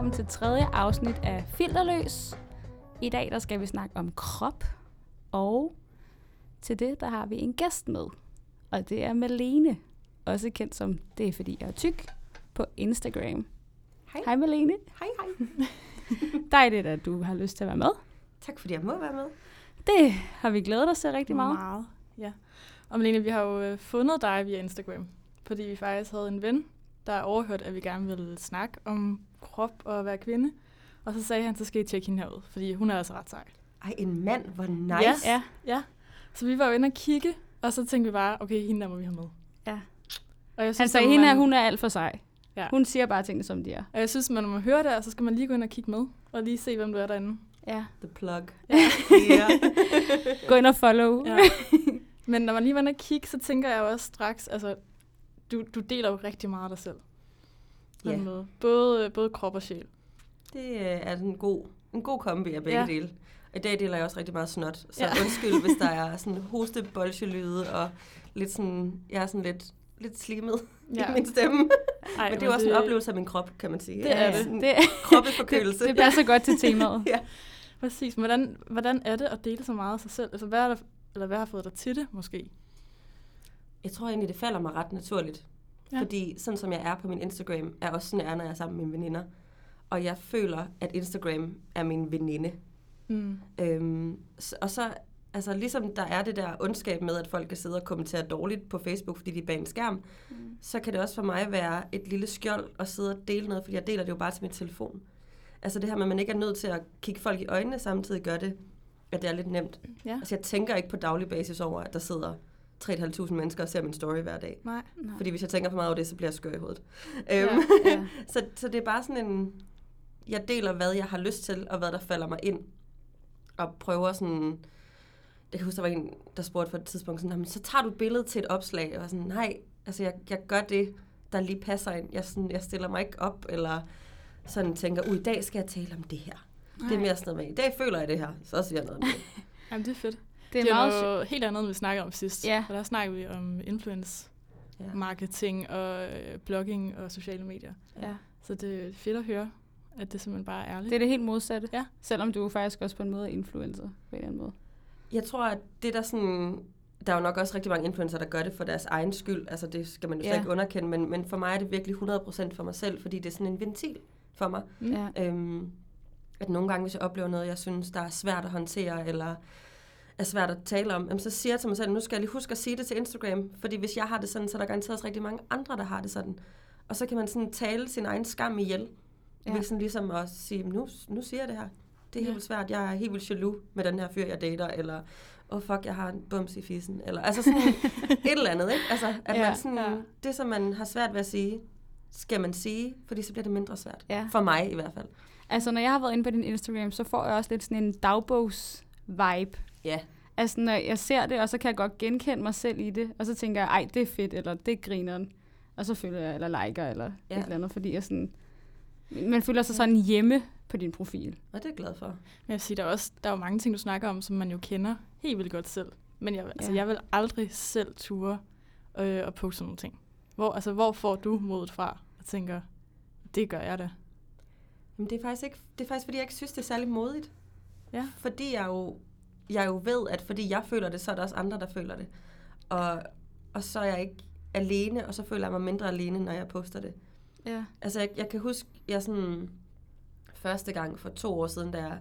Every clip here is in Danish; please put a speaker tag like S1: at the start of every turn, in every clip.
S1: velkommen til tredje afsnit af Filterløs. I dag der skal vi snakke om krop, og til det der har vi en gæst med, og det er Malene, også kendt som Det er fordi jeg er tyk, på Instagram.
S2: Hej.
S1: Hej Malene.
S2: Hej, hej.
S1: Dejligt, at du har lyst til at være med.
S2: Tak fordi jeg må være med.
S1: Det har vi glædet os til rigtig meget.
S3: Meget, ja. Og Malene, vi har jo øh, fundet dig via Instagram, fordi vi faktisk havde en ven, der overhørte, at vi gerne ville snakke om krop og være kvinde. Og så sagde han, så skal I tjekke hende herud, fordi hun er altså ret sej.
S2: Ej, en mand, hvor nice.
S3: Ja.
S1: Ja,
S3: Ja, så vi var jo inde og kigge, og så tænkte vi bare, okay, hende der må vi have med.
S1: Ja.
S3: Og jeg
S1: han
S3: der
S1: sagde, hende er,
S3: man-
S1: hun er alt for sej.
S3: Ja.
S1: Hun siger bare tingene, som de er.
S3: Og jeg synes, man må høre det, og så skal man lige gå ind og kigge med, og lige se, hvem du er derinde.
S1: Ja.
S2: The plug.
S3: Ja.
S2: ja.
S1: Gå ind og follow.
S3: Ja. Men når man lige var inde og kigge, så tænker jeg jo også straks, altså, du, du deler jo rigtig meget af dig selv. På
S2: Ja.
S3: en måde. Både, både krop og sjæl.
S2: Det øh, er en god, en god kombi af begge
S3: Ja.
S2: dele. Og i dag deler jeg også rigtig meget snot, så
S3: Ja.
S2: undskyld, hvis der er sådan hoste bolsjelyde og lidt sådan, jeg er sådan lidt, lidt slimet ja. i min stemme.
S3: Ej,
S2: men det er jo også en oplevelse af min krop, kan man sige.
S3: Det er det.
S1: Det,
S2: Kroppeforkølelse.
S1: det, det passer godt til temaet.
S2: ja.
S3: Præcis. Hvordan, hvordan er det at dele så meget af sig selv? Altså, hvad, er der, eller hvad har fået dig til det, måske?
S2: Jeg tror egentlig, det falder mig ret naturligt.
S3: Ja.
S2: Fordi sådan som jeg er på min Instagram, er også sådan, jeg er, når jeg er sammen med mine veninder. Og jeg føler, at Instagram er min veninde.
S3: Mm.
S2: Øhm, og så, altså ligesom der er det der ondskab med, at folk kan sidde og kommentere dårligt på Facebook, fordi de er bag en skærm,
S1: Mm.
S2: så kan det også for mig være et lille skjold at sidde og dele noget, fordi jeg deler det jo bare til min telefon. Altså det her med, at man ikke er nødt til at kigge folk i øjnene samtidig, gør det, at det er lidt nemt.
S3: Ja.
S2: Altså jeg tænker ikke på daglig basis over, at der sidder 3.500 mennesker ser min story hver dag.
S3: Nej.
S1: Nej.
S2: Fordi hvis jeg tænker for meget over det, så bliver jeg skør i hovedet.
S3: Ja,
S2: Øhm,
S1: ja.
S2: så, så det er bare sådan en... Jeg deler, hvad jeg har lyst til, og hvad der falder mig ind. Og prøver sådan... Jeg kan huske, der var en, der spurgte for et tidspunkt, sådan, "Nå, men så tager du et billede til et opslag. Og sådan, nej, altså jeg, jeg gør det, der lige passer ind. Jeg, sådan, jeg stiller mig ikke op, eller sådan tænker, ud i dag skal jeg tale om det her. Det er mere sådan noget med, i dag føler jeg det her, så siger jeg noget om det.
S3: Jamen, det er fedt.
S1: Det er
S3: det er
S1: meget
S3: noget helt andet, end vi snakkede om sidst.
S1: Ja.
S3: For der snakker vi om influence
S2: Ja.
S3: marketing og øh, blogging og sociale medier.
S1: Ja.
S3: Så det er fedt at høre, at det simpelthen bare er ærligt.
S1: Det er det helt modsatte.
S3: Ja.
S1: Selvom du er faktisk også på en måde er influencer på en eller anden måde.
S2: Jeg tror, at det der sådan... Der er jo nok også rigtig mange influencer, der gør det for deres egen skyld. Altså, det skal man jo slet
S1: Ja.
S2: ikke underkende. Men, men for mig er det virkelig 100% for mig selv, fordi det er sådan en ventil for mig.
S3: Mm.
S1: Ja.
S2: Øhm, at nogle gange, hvis jeg oplever noget, jeg synes, der er svært at håndtere, eller er svært at tale om, jamen, så siger jeg til mig selv, nu skal jeg lige huske at sige det til Instagram. Fordi hvis jeg har det sådan, så er der garanteret også rigtig mange andre, der har det sådan. Og så kan man sådan tale sin egen skam ihjel.
S1: Ja.
S2: Ved sådan ligesom at sige, nu, nu siger jeg det her. Det er helt
S3: Ja.
S2: vildt svært. Jeg er helt vildt jaloux med den her fyr, jeg dater, eller åh oh, fuck, jeg har en bums i fissen, eller altså sådan et eller andet, ikke? Altså, at
S1: Ja,
S2: man sådan,
S3: ja.
S2: det, som man har svært ved at sige, skal man sige, fordi så bliver det mindre svært.
S1: Ja.
S2: For mig i hvert fald.
S1: Altså, når jeg har været inde på din Instagram, så får jeg også lidt sådan en dagbogs-vibe.
S2: Ja.
S1: Altså, når jeg ser det, og så kan jeg godt genkende mig selv i det, og så tænker jeg, ej, det er fedt, eller det er grineren. Og så følger jeg, eller liker, eller ja. Et eller andet, fordi jeg sådan... Man føler sig sådan hjemme på din profil.
S2: Og det er jeg glad for.
S3: Men jeg vil sige, der er, også, der er jo mange ting, du snakker om, som man jo kender helt vildt godt selv. Men jeg, altså,
S1: Ja.
S3: jeg vil aldrig selv ture øh, og poste sådan nogle ting. Hvor, altså, hvor får du modet fra og tænker, det gør jeg da?
S2: Men det er faktisk ikke, det er faktisk fordi, jeg ikke synes, det er særlig modigt.
S3: Ja.
S2: Fordi jeg jo, jeg jo ved, at fordi jeg føler det, så er der også andre, der føler det. Og, og så er jeg ikke alene, og så føler jeg mig mindre alene, når jeg poster det.
S1: Ja.
S2: Altså, jeg, jeg kan huske, jeg sådan første gang for to år siden, da jeg,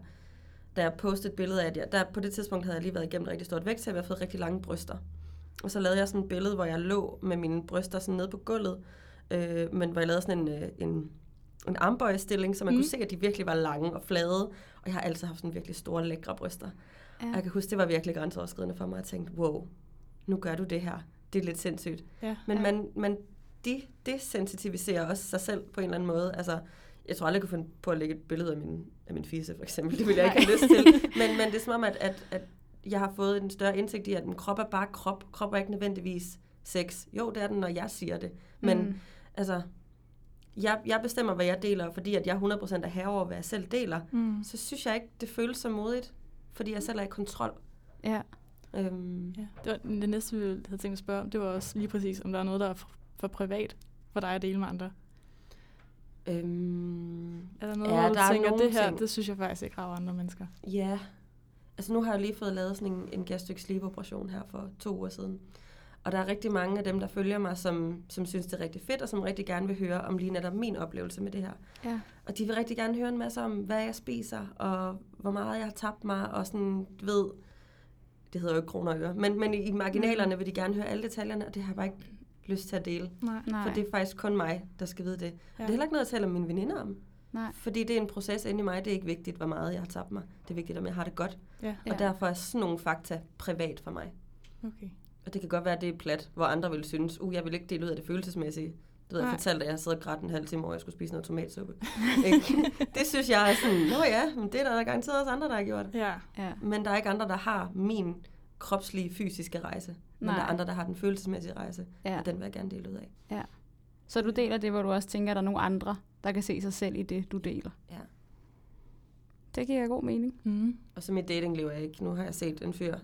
S2: da jeg postede et billede af, jeg, der, på det tidspunkt havde jeg lige været igennem et rigtig stort vægt, så jeg havde fået rigtig lange bryster. Og så lavede jeg sådan et billede, hvor jeg lå med mine bryster sådan nede på gulvet, øh, men hvor jeg lavede sådan en, øh, en, en armbøjestilling, så man mm. Kunne se, at de virkelig var lange og flade. Og jeg har altid haft sådan virkelig store, lækre bryster. Ja. Og jeg kan huske, det var virkelig grænseoverskridende for mig. Jeg tænkte, wow, nu gør du det her. Det er lidt sindssygt.
S3: Ja.
S2: Men
S1: Ja.
S2: man, man de, desensitiviserer også sig selv på en eller anden måde. Altså, jeg tror aldrig, jeg kunne finde på at lægge et billede af min, af min fise, for eksempel. Det ville jeg ikke have lyst til. Men, men det er som om, at, at, at jeg har fået en større indsigt i, at en krop er bare krop. Krop er ikke nødvendigvis sex. Jo, det er den, når jeg siger det. Men
S1: mm.
S2: altså, jeg, jeg bestemmer, hvad jeg deler, fordi at jeg 100% er herre over, hvad jeg selv deler.
S3: Mm.
S2: Så synes jeg ikke, det føles så modigt, fordi jeg selv er i kontrol.
S1: Ja.
S2: Øhm,
S3: Ja, det var det næste, vi havde tænkt at spørge om. Det var også lige præcis, om der er noget, der er for, for privat for dig at dele med andre.
S2: Øhm,
S3: Er der noget,
S2: Ja,
S3: hvor du
S2: der er
S3: tænker, det her,
S2: ting.
S3: det synes jeg faktisk ikke rager andre mennesker?
S2: ja, altså nu har jeg lige fået lavet sådan en, en gastric sleeve operation her for to uger siden. Og der er rigtig mange af dem, der følger mig, som, som synes, det er rigtig fedt, og som rigtig gerne vil høre om lige netop min oplevelse med det her.
S1: Ja.
S2: Og de vil rigtig gerne høre en masse om, hvad jeg spiser, og hvor meget jeg har tabt mig, og sådan, du ved, det hedder jo ikke kroner og øre, men, men i marginalerne vil de gerne høre alle detaljerne, og det har jeg bare ikke lyst til at dele.
S3: Nej.
S1: Nej.
S2: For det er faktisk kun mig, der skal vide det. Ja.
S3: Ja.
S2: Det er heller ikke noget, jeg taler med mine veninder om.
S1: Nej.
S2: Fordi det er en proces inde i mig. Det er ikke vigtigt, hvor meget jeg har tabt mig. Det er vigtigt, om jeg har det godt.
S3: Ja,
S2: Ja.
S1: Ja.
S2: Og derfor er sådan nogle fakta privat for mig.
S3: okay.
S2: Og det kan godt være, at det er plat, hvor andre vil synes, uh, jeg vil ikke dele ud af det følelsesmæssige. Du ved, jeg fortalte, at jeg sad og grædt en halv time over, at jeg skulle spise noget tomatsuppe. Det synes jeg er sådan, nå ja, men det er der garanteret også andre, der har gjort.
S3: Ja,
S1: Ja.
S2: Men der er ikke andre, der har min kropslige, fysiske rejse. Men
S1: Nej.
S2: der er andre, der har den følelsesmæssige rejse.
S1: ja.
S2: Og den vil jeg gerne dele ud af.
S1: Så du deler det, hvor du også tænker, at der er nogle andre, der kan se sig selv i det, du deler.
S2: Ja.
S1: Det giver god mening.
S3: mm.
S2: Og så mit datingliv er ikke. Nu har jeg set en fyr.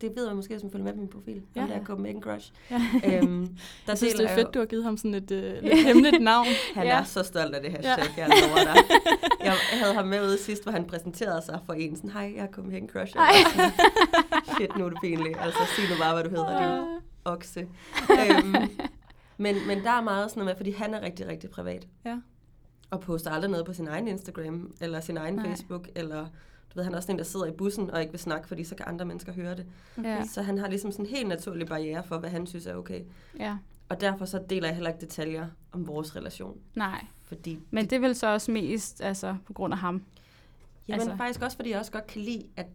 S2: Det ved jeg måske, som følger med på min profil. Ja. Om der er Copenhagen Crush.
S3: ja.
S2: øhm, der
S3: Jeg synes, det er fedt, du har givet ham sådan et øh, lidt hemmeligt navn.
S2: Han
S1: Ja.
S2: er så stolt af det hashtag,
S3: Ja.
S2: jeg lover dig. Jeg havde ham med ude sidst, hvor han præsenterede sig for en. Sådan, hej, jeg er Copenhagen Crush. Jeg sådan, Shit, nu er det pinligt. Altså, sig nu bare, hvad du hedder, du okse. øhm, men, men der er meget sådan noget med, fordi han er rigtig, rigtig privat.
S3: Ja.
S2: Og poster aldrig noget på sin egen Instagram, eller sin egen
S1: Nej.
S2: Facebook, eller ved, han er også en, der sidder i bussen og ikke vil snakke, fordi så kan andre mennesker høre det.
S1: Ja.
S2: Så han har ligesom sådan en helt naturlig barriere for, hvad han synes er okay.
S1: ja.
S2: Og derfor så deler jeg heller ikke detaljer om vores relation.
S1: Nej.
S2: Fordi
S1: Men det er vel så også mest altså, på grund af ham.
S2: Jamen
S1: Altså-
S2: faktisk også, fordi jeg også godt kan lide, at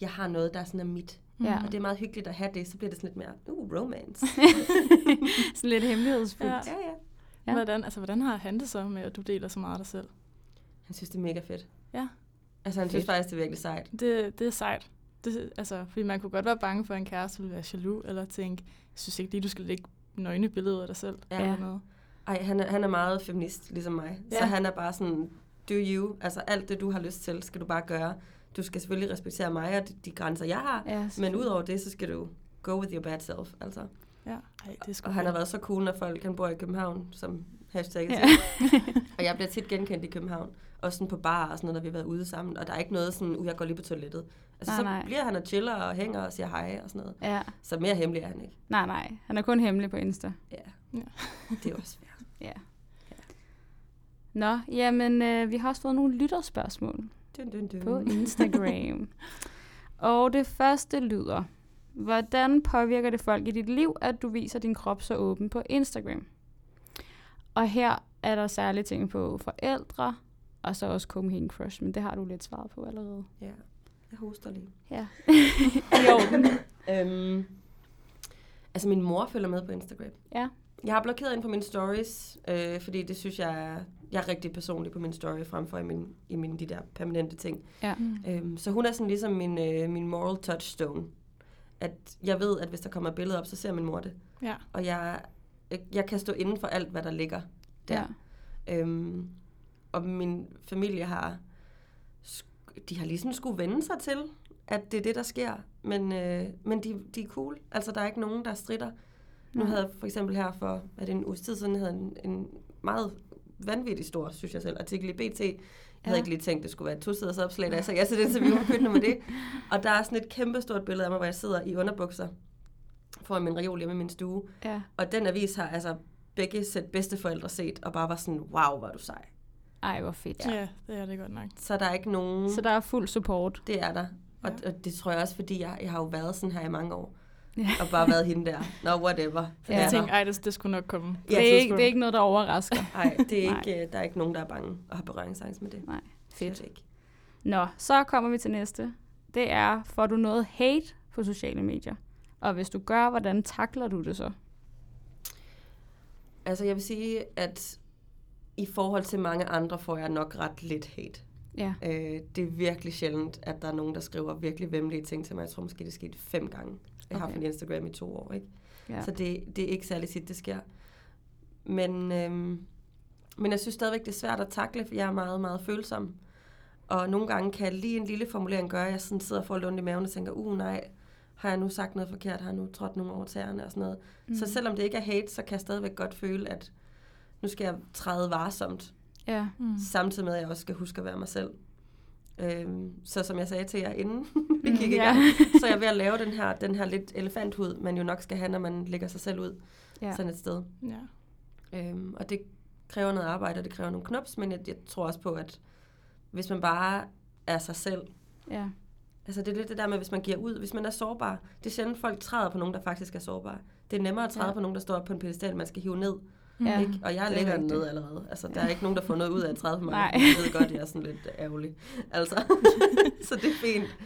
S2: jeg har noget, der sådan er mit.
S1: Ja.
S2: Og det er meget hyggeligt at have det, så bliver det sådan lidt mere, uh, romance.
S1: Sådan lidt hemmelighedsfuldt.
S3: Ja.
S1: Ja.
S2: ja, ja.
S1: Ja.
S3: Hvordan, altså, hvordan har han det så med, at du deler så meget af dig selv?
S2: Han synes, det er mega fedt.
S3: Ja.
S2: Altså, han synes
S1: Fedt.
S2: faktisk, det er virkelig sejt.
S3: Det, det er sejt. Det, altså, fordi man kunne godt være bange for, at en kæreste ville være jaloux, eller tænke, jeg synes ikke lige, du skal lægge nøgne billeder af dig selv.
S2: Ja.
S3: Eller noget.
S2: Ej, han er, han er meget feminist, ligesom mig. Ja. Så han er bare sådan, do you. Altså, alt det, du har lyst til, skal du bare gøre. Du skal selvfølgelig respektere mig og de, de grænser, jeg har.
S1: Ja,
S2: Men udover det, så skal du go with your bad self, altså.
S3: Ja. Ej, det er
S2: Og han har været så cool, når folk, han bor i København, som hashtag
S1: ja.
S2: Og jeg bliver tit genkendt i København. Også sådan på bar og sådan noget, når vi har været ude sammen. Og der er ikke noget sådan, uh, jeg går lige på toilettet. Altså,
S1: Nej,
S2: så
S1: nej.
S2: bliver han og chiller og hænger og siger hej og sådan noget.
S1: ja.
S2: Så mere hemmelig er han ikke.
S1: Nej, nej. Han er kun hemmelig på Insta.
S2: Ja,
S3: Ja.
S2: det er også fair.
S1: Ja. Nå, jamen, øh, vi har også fået nogle lytterspørgsmål
S2: Dun, dun, dun.
S1: på Instagram. Og det første lyder, hvordan påvirker det folk i dit liv, at du viser din krop så åben på Instagram? Og her er der særlige ting på forældre, og så også Copenhagen Crush, men det har du lidt svaret på allerede.
S2: Ja, jeg hoster lige.
S1: Ja. Orden.
S2: Øhm, altså, min mor følger med på Instagram.
S1: Ja.
S2: Jeg har blokeret ind på mine stories, øh, fordi det synes jeg er, jeg er rigtig personlig på min story, frem for i min, i mine de der permanente ting.
S1: Ja.
S3: Mm.
S2: Øhm, så hun er sådan ligesom min, øh, min moral touchstone. At jeg ved, at hvis der kommer et billede op, så ser min mor det.
S3: Ja.
S2: Og jeg, jeg, jeg kan stå inden for alt, hvad der ligger der.
S1: Ja.
S2: Øhm, og min familie har, de har ligesom skulle vende sig til, at det er det, der sker. Men, øh, men de, de er cool. Altså, der er ikke nogen, der stritter. Nu havde jeg for eksempel her for det en uges tid siden, havde en, en meget vanvittig stor, synes jeg selv, artikel i BT. Jeg
S1: Ja.
S2: havde ikke lige tænkt, det skulle være et to-siders opslag, da jeg sagde ja til det interview, og begyndte med det. Og der er sådan et kæmpe stort billede af mig, hvor jeg sidder i underbukser foran min reol hjemme i min stue.
S1: Ja.
S2: Og den avis har altså begge sæt bedsteforældre set, og bare var sådan, wow, hvor du sej.
S1: Ej, hvor fedt.
S3: Ja. ja, det er det godt nok.
S2: Så der er ikke nogen...
S1: Så der er fuld support.
S2: Det er der. Og,
S3: Ja.
S2: og det tror jeg også, fordi jeg, jeg har jo været sådan her i mange år.
S1: Ja.
S2: Og bare været hende der. Nå, whatever.
S3: For
S1: Ja.
S3: ja.
S2: Ja.
S3: jeg tænkte, ej, det, det skulle nok komme. på
S1: det,
S3: et
S1: er ikke, det er ikke noget, der overrasker.
S2: Nej, det er
S1: Nej.
S2: ikke, øh, der er ikke nogen, der er bange og har berøringsangst med det.
S1: Nej, fedt.
S2: Ikke.
S1: Nå, så kommer vi til næste. Det er, får du noget hate på sociale medier? Og hvis du gør, hvordan takler du det så?
S2: Altså, jeg vil sige, at i forhold til mange andre får jeg nok ret lidt hate.
S1: Ja.
S2: Øh, det er virkelig sjældent, at der er nogen, der skriver virkelig vemmelige ting til mig. Jeg tror måske, det er sket fem gange. Jeg har
S1: Okay.
S2: haft en Instagram i to år, ikke?
S1: ja.
S2: Så det, det er ikke særlig tit, det sker. Men, øhm, men jeg synes stadigvæk, det er svært at takle, for jeg er meget, meget følsom. Og nogle gange kan lige en lille formulering gøre, at jeg sådan sidder og får lidt ondt i maven og tænker, uh nej, har jeg nu sagt noget forkert, har jeg nu trådt nogle over tæerne og sådan noget. Mm. Så selvom det ikke er hate, så kan jeg stadigvæk godt føle, at nu skal jeg træde varsomt.
S1: Ja.
S3: Mm.
S2: Samtidig med, at jeg også skal huske at være mig selv. Øhm, så som jeg sagde til jer inden vi
S1: Mm,
S2: gik i
S1: ja.
S2: gang, så er jeg ved at lave den her, den her lidt elefanthud, man jo nok skal have, når man lægger sig selv ud
S1: Ja.
S2: sådan et sted.
S3: Ja.
S2: Øhm, og det kræver noget arbejde, og det kræver nogle knops, men jeg, jeg tror også på, at hvis man bare er sig selv,
S1: ja.
S2: altså det er lidt det der med, hvis man giver ud, hvis man er sårbar, det er sjældent, folk træder på nogen, der faktisk er sårbare. Det er nemmere at træde
S1: ja.
S2: på nogen, der står på en pedestal, man skal hive ned,
S1: Ja.
S2: ikke? Og jeg
S1: er
S2: ligger
S1: rigtigt.
S2: ned allerede. Altså, der er ikke nogen, der får noget ud af at træde på mig.
S1: Nej.
S2: Jeg ved godt, jeg er sådan lidt ærgerlig. Altså, så det er fint.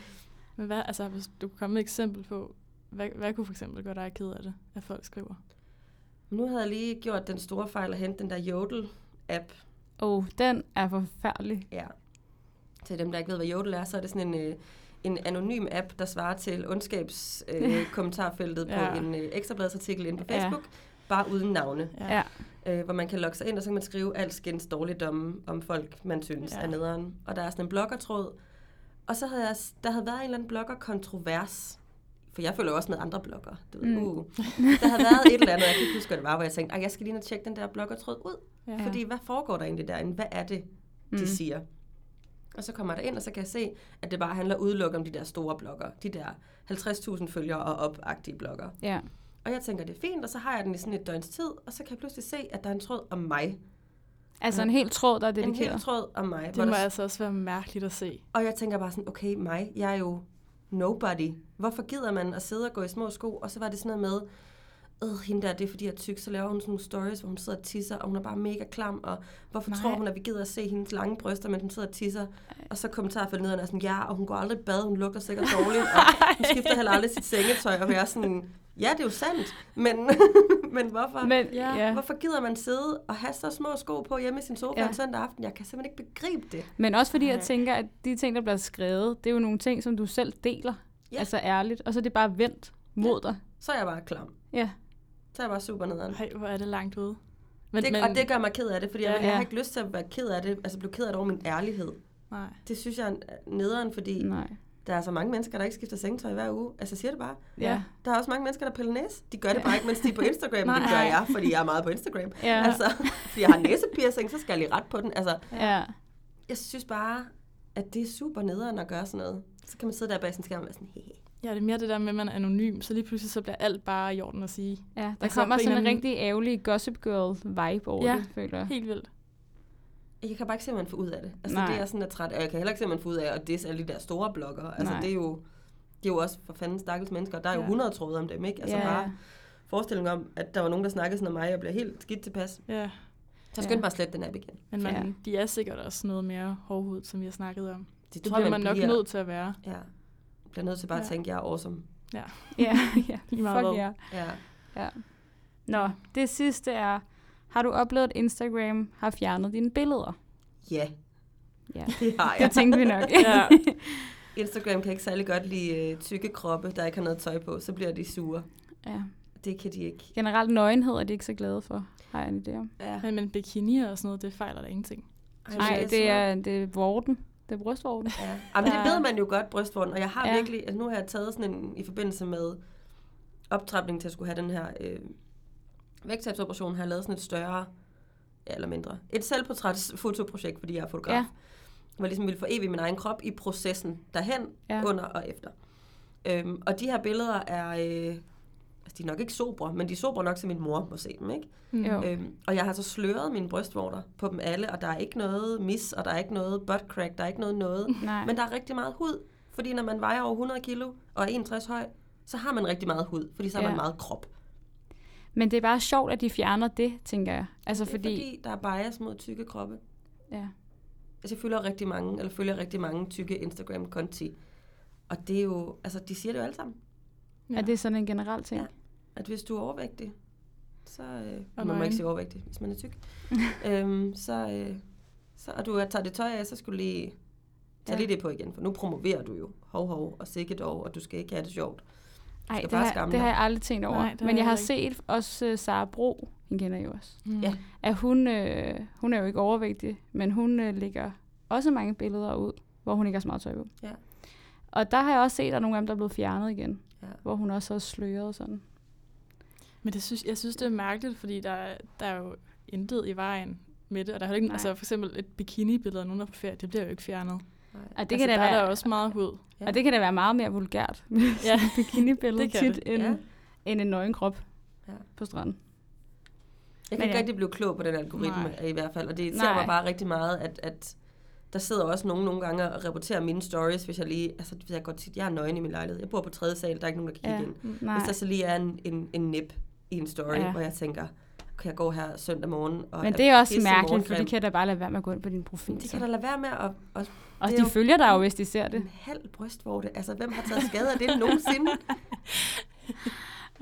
S3: Men hvad, altså, hvis du kunne komme med et eksempel på, hvad, hvad kunne for eksempel gøre dig ked af det, at folk skriver?
S2: Nu havde jeg lige gjort den store fejl at hente den der Jodel-app.
S1: Oh, den er forfærdelig.
S2: Ja. Til dem, der ikke ved, hvad Jodel er, så er det sådan en, øh, en anonym app, der svarer til ondskabskommentarfeltet øh, kommentarfeltet
S3: Ja.
S2: på en øh, ekstrabladsartikel inde på
S1: Ja.
S2: Bare uden navne.
S1: Ja.
S2: øh, hvor man kan logge sig ind, og så kan man skrive alskens dårligdomme om folk, man synes
S3: Ja.
S2: er nederen. Og der er sådan en bloggertråd. Og så havde jeg, der havde været en eller anden blogger-kontrovers. For jeg følger jo også med andre blogger. Du ved,
S1: Mm.
S2: mm. uh. Der havde været et eller andet, jeg kan ikke huske, hvad det var, hvor jeg tænkte, "Ej, jeg skal lige og tjekke den der bloggertråd ud.
S3: Ja.
S2: Fordi hvad foregår der egentlig derinde? Hvad er det, de
S1: Mm.
S2: mm. siger? Og så kommer jeg ind, og så kan jeg se, at det bare handler udelukkende om de der store blogger. De der 50.000 følgere og op-agtige blogger.
S1: Ja.
S2: Og jeg tænker, det er fint, og så har jeg den i sådan et døgns tid, og så kan jeg pludselig se, at der er en tråd om mig.
S1: Altså en helt tråd, der er
S2: En
S1: dedikeret.
S2: hel tråd om mig.
S3: Det må
S2: der,
S3: altså også være mærkeligt at se.
S2: Og jeg tænker bare sådan, okay, mig, jeg er jo nobody. Hvorfor gider man at sidde og gå i små sko? Og så var det sådan noget med, øh, hende der, det er fordi jeg er tyk, så laver hun sådan nogle stories, hvor hun sidder og tisser, og hun er bare mega klam, og hvorfor
S1: Nej.
S2: Tror hun, at vi gider at se hendes lange bryster, mens hun sidder og tisser? Og så kommentarfeltet ned, og er sådan, ja, og hun går aldrig i bad, hun lugter sikkert dårligt, og hun skifter heller aldrig sit sengetøj, og jeg er sådan, ja, det er jo sandt, men, men hvorfor?
S1: Men,
S3: Ja.
S1: ja.
S2: Hvorfor gider man sidde og have så små sko på hjemme i sin sofa
S1: Ja.
S2: ja. en søndag aften? Jeg kan simpelthen ikke begribe det.
S1: Men også fordi jeg
S3: Nej.
S1: tænker, at de ting, der bliver skrevet, det er jo nogle ting, som du selv deler.
S2: Ja.
S1: Altså ærligt. Og så er det bare vendt mod dig.
S2: Så er jeg bare klam.
S1: Ja.
S2: Så er jeg bare super nederen.
S3: Ej, hvor er det langt ude. Men,
S2: Det,
S3: men,
S2: og det gør mig ked af det, fordi
S3: Ja.
S2: jeg, jeg har ikke lyst til at være ked af det, altså blive ked af det over min ærlighed.
S3: Nej.
S2: Det synes jeg er nederen, fordi
S1: Nej.
S2: der er så mange mennesker, der ikke skifter sengetøj hver uge. Altså siger det bare.
S1: Ja.
S2: Der er også mange mennesker, der piller næse. De gør det
S1: Ja.
S2: bare ikke, mens de er på Instagram. det gør
S3: Nej.
S2: jeg, fordi jeg er meget på Instagram.
S1: Ja.
S2: Altså, fordi jeg har næsepiercing, så skal jeg lige ret på den. Altså,
S1: ja.
S2: jeg synes bare, at det er super nederen at gøre sådan noget. Så kan man sidde der bag sin skærm og være sådan, hehe.
S3: Ja, det er mere det der med, at man er anonym, så lige pludselig så bliver alt bare i orden at sige.
S1: Ja, der
S3: Altså,
S1: kommer
S3: en
S1: sådan en
S3: anden-
S1: rigtig ærgerlig Gossip Girl-vibe over
S3: Ja.
S1: det, føler jeg.
S3: Helt vildt.
S2: Jeg kan bare ikke se, at man får ud af det. Altså,
S1: Nej.
S2: det er jeg sådan er træt. Og jeg kan heller ikke se, at man får ud af at disse alle de der store bloggere. Altså,
S1: Nej.
S2: det er jo... Det er jo også for fanden stakkels mennesker. Der er jo
S3: Ja.
S2: 100 tråde om dem, ikke? Altså
S1: ja.
S2: bare forestilling om, at der var nogen, der snakkede sådan om mig, og blev helt skidt tilpas.
S3: Ja.
S2: Så skynd
S1: Ja.
S2: bare slet den app igen.
S3: Men man,
S1: Ja.
S3: de er sikkert også noget mere hårdhud, som vi har snakket om.
S2: Det,
S3: Det bliver man nok nødt til at være.
S2: Ja. Bliver nødt til bare at
S3: Ja.
S2: tænke, jeg er awesome.
S1: Ja, ja.
S3: Lige meget
S1: Fuck
S3: hvad.
S1: ja.
S2: Ja.
S1: Nå, det sidste er, har du oplevet, at Instagram har fjernet dine billeder?
S2: Ja,
S1: Ja,
S2: det har
S1: det
S2: jeg.
S1: tænkte vi nok.
S3: Ja.
S2: Instagram kan ikke særlig godt lide øh, tykke kroppe, der ikke har noget tøj på. Så bliver de sure.
S1: ja.
S2: Det kan de ikke.
S1: Generelt nøgenhed er de ikke så glade for, har jeg en idé om.
S2: Ja.
S3: Men, men bikini og sådan noget, det fejler der ingenting.
S1: Nej, det er, det er vorten. Det er brystvorten.
S2: Ja. Jamen, det ved man jo godt, brystvorten. Og jeg har
S1: Ja.
S2: virkelig... Altså, nu har jeg taget sådan en... I forbindelse med optrapning til at skulle have den her øh, vægttabsoperation, har jeg lavet sådan et større... Ja, eller mindre. Et selvportrætsfotoprojekt, fordi jeg er fotograf.
S1: Ja.
S2: Hvor jeg ligesom ville forevige min egen krop i processen derhen,
S1: ja.
S2: under og efter. Øhm, og de her billeder er... Øh, altså, de er nok ikke sobre, men de er sobre nok, så min mor må se dem, ikke?
S3: Mm.
S2: Øhm, og jeg har så sløret mine brystvorter på dem alle, og der er ikke noget mis, og der er ikke noget butt crack, der er ikke noget noget.
S1: Nej.
S2: Men der er rigtig meget hud, fordi når man vejer over 100 kilo og er 61 høj, så har man rigtig meget hud, fordi så har
S1: Ja.
S2: man meget krop.
S1: Men det er bare sjovt, at de fjerner det, tænker jeg. Altså
S2: det er
S1: fordi...
S2: fordi, der er bias mod tykke kroppe.
S1: Ja.
S2: Altså, jeg følger rigtig mange, eller følger rigtig mange tykke Instagram-konti. Og det er jo, altså, de siger det jo alle sammen,
S1: Ja. Er det sådan en generel ting?
S2: Ja. At hvis du er overvægtig, så, øh,
S3: Og
S2: man må ikke sige overvægtig, hvis man er tyk, øhm, så, øh, så, og du har taget det tøj af, så skulle du lige tage
S1: Ja.
S2: lige det på igen, for nu promoverer du jo hov, hov, og sikkert dog, og du skal ikke have det sjovt.
S1: Ej,
S2: skal
S1: det,
S2: bare
S1: har, det har jeg aldrig tænkt over.
S3: Nej,
S1: Men jeg har set også uh, Sara Bro, hende kender jeg jo også.
S3: Mm.
S2: Ja.
S1: At hun, øh, hun er jo ikke overvægtig, men hun øh, lægger også mange billeder ud, hvor hun ikke har så meget tøj på.
S2: Ja.
S1: Og der har jeg også set, at der er nogle af dem, der er blevet fjernet igen.
S2: Ja.
S1: Hvor hun også har sløret og sådan.
S3: Men det synes, jeg synes, det er mærkeligt, fordi der, er- der er jo intet i vejen med det. Og der er ikke,
S1: Nej.
S3: altså for eksempel et bikini-billede af nogen, der er på ferie, det bliver jo ikke fjernet.
S2: Nej.
S1: Og det
S3: altså,
S1: kan
S3: der er
S1: være,
S3: der også meget hud.
S2: Ja.
S1: og det kan da være meget mere vulgært med
S3: Ja,
S1: bikinibillede tit,
S3: det.
S1: end,
S2: Ja.
S1: end en nøgen krop
S2: Ja.
S1: på stranden.
S2: Jeg kan
S1: Men
S2: ikke
S1: ja.
S2: rigtig blive klog på den algoritme
S3: Nej.
S2: i hvert fald, og det ser mig bare rigtig meget, at, at der sidder også nogen nogle gange og rapporterer mine stories, hvis jeg lige, altså ved jeg godt tit, jeg er nøgen i min lejlighed, jeg bor på tredje sal, der er ikke nogen, der kan kigge
S1: Ja.
S2: ind.
S1: Nej.
S2: Hvis der så lige er en, en, en nip i en story,
S1: Ja.
S2: ja. hvor jeg tænker, kan jeg gå her søndag morgen og
S1: Men det er også mærkeligt, for de kan da bare lade være med at gå ind på din profil.
S2: de
S1: så.
S2: kan da lade være med at,
S1: Og
S2: det
S1: de
S2: jo-
S1: følger dig jo, hvis de ser det.
S2: en halv brystvorte. Altså, hvem har taget skade af det nogensinde?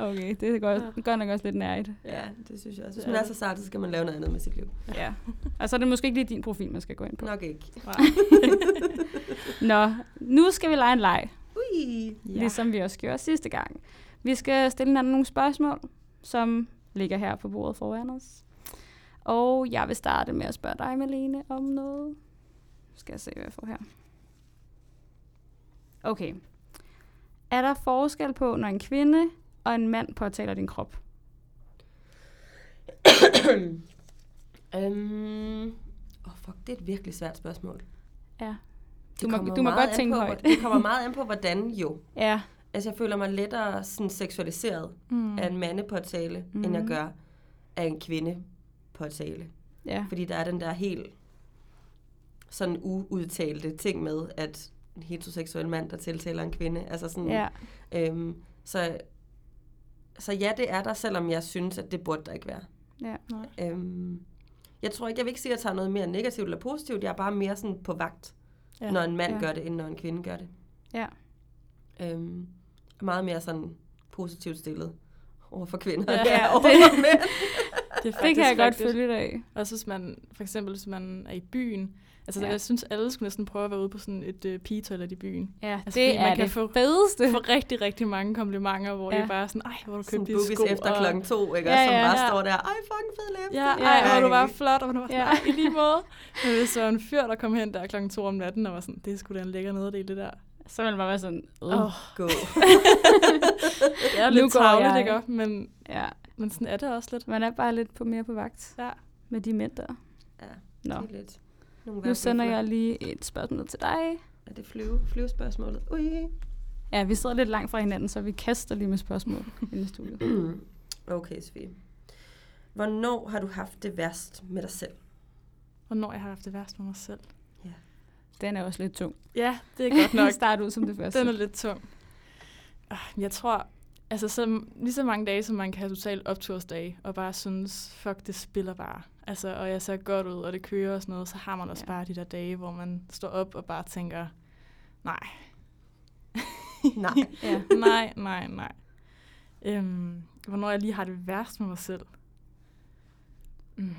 S1: Okay, det er godt, godt nok også lidt nærigt.
S2: Ja, det synes jeg også. Hvis
S3: Ja.
S2: man er så sart, så skal man lave noget andet med sit liv.
S1: Ja. Og så er det måske ikke lige din profil, man skal gå ind på.
S2: Nok ikke.
S1: Nå, nu skal vi lege en leg,
S2: Ui.
S1: ja. ligesom vi også gjorde sidste gang. Vi skal stille hinanden nogle spørgsmål, som ligger her på bordet foran os. Og jeg vil starte med at spørge dig, Malene, om noget. Skal jeg se, hvad jeg får her. Okay. Er der forskel på, når en kvinde og en mand påtaler din krop?
S2: Øhm, oh fuck, det er et virkelig svært spørgsmål.
S1: Ja.
S2: Det
S1: Du må- du må godt tænke
S2: på,
S1: højt.
S2: Det kommer meget an på, hvordan jo.
S1: Ja.
S2: Altså, jeg føler mig lettere sådan seksualiseret
S3: Mm.
S2: mm. af en mandepåtale, mm. end jeg
S1: Mhm.
S2: gør af en kvindepåtale.
S1: Ja.
S2: Fordi der er den der helt sådan uudtalte ting med, at en heteroseksuel mand, der tiltaler en kvinde. Altså sådan,
S1: Ja.
S2: øhm, så, så ja, det er der, selvom jeg synes, at det burde der ikke være.
S1: Ja.
S3: Nej.
S2: Øhm, jeg tror ikke, jeg vil ikke sige, at jeg tager noget mere negativt eller positivt. Jeg er bare mere sådan på vagt,
S3: Ja.
S2: når en mand
S1: ja.
S2: gør det, end når en kvinde gør det.
S1: Ja.
S2: Øhm, meget mere sådan positivt stillet over for kvinder.
S3: Ja,
S2: Ja, ja, over
S1: det-
S2: for mænd.
S3: Det, er
S1: Det kan jeg godt følge dig af.
S3: Også hvis man, for eksempel hvis man er i byen. Altså,
S1: Ja.
S3: ja. jeg synes, alle skulle næsten prøve at være ude på sådan et uh, pigetoilet i byen.
S1: Ja,
S3: Altså,
S1: det
S3: man
S1: er
S3: kan
S1: det
S3: få-
S1: fedeste.
S3: For rigtig, rigtig mange komplimenter, hvor
S1: Ja.
S3: ja. det er bare sådan, ej, hvor du
S2: Sådan
S3: købt de sko.
S2: efter
S3: og-
S2: klokken to, ikke?
S1: Ja,
S2: Ja, som
S1: ja,
S2: bare
S3: ja.
S2: står der, ej, fucking fed læbe.
S3: Ja,
S1: Ja,
S3: ej, hvor du
S2: Ej.
S3: var flot, og man var sådan,
S1: Ja.
S3: ja. ej, i lige måde. Men hvis så en fyr, der kom hen der klokken to om natten, og var sådan, det er sgu da en lækker nederdel, det der.
S1: Så vil man bare være sådan.
S3: Åh,
S2: Gå.
S3: det er lidt ikke? også? Men,
S1: Ja,
S3: men sådan er det også lidt.
S1: man er bare lidt på mere på vagt
S3: Ja.
S1: med de mænd der.
S2: Ja,
S1: Nå,
S2: det er lidt. Nogle
S1: nu sender jeg lige et spørgsmål til dig.
S2: Er det flyve, flyvespørgsmålet? Ui.
S1: Ja, vi sidder lidt langt fra hinanden, så vi kaster lige med spørgsmål i studiet.
S2: Okay, Sofie. Hvornår har du haft det værst med dig selv?
S3: Hvornår jeg har haft det værst med mig selv.
S1: Den er også lidt tung.
S3: Ja, det er godt nok.
S1: Start ud som det første.
S3: Den er lidt tung. Ah, Jeg tror, altså så, lige så mange dage, som man kan have totalt optursdage, og bare synes, fuck, det spiller bare. Altså, og jeg ser godt ud, og det kører og sådan noget, så har man også
S1: Ja.
S3: ja. bare de der dage, hvor man står op og bare tænker, nej,
S2: Nej.
S1: Ja.
S3: nej, nej, nej. Øhm, hvornår jeg lige har det værst med mig selv. Mm,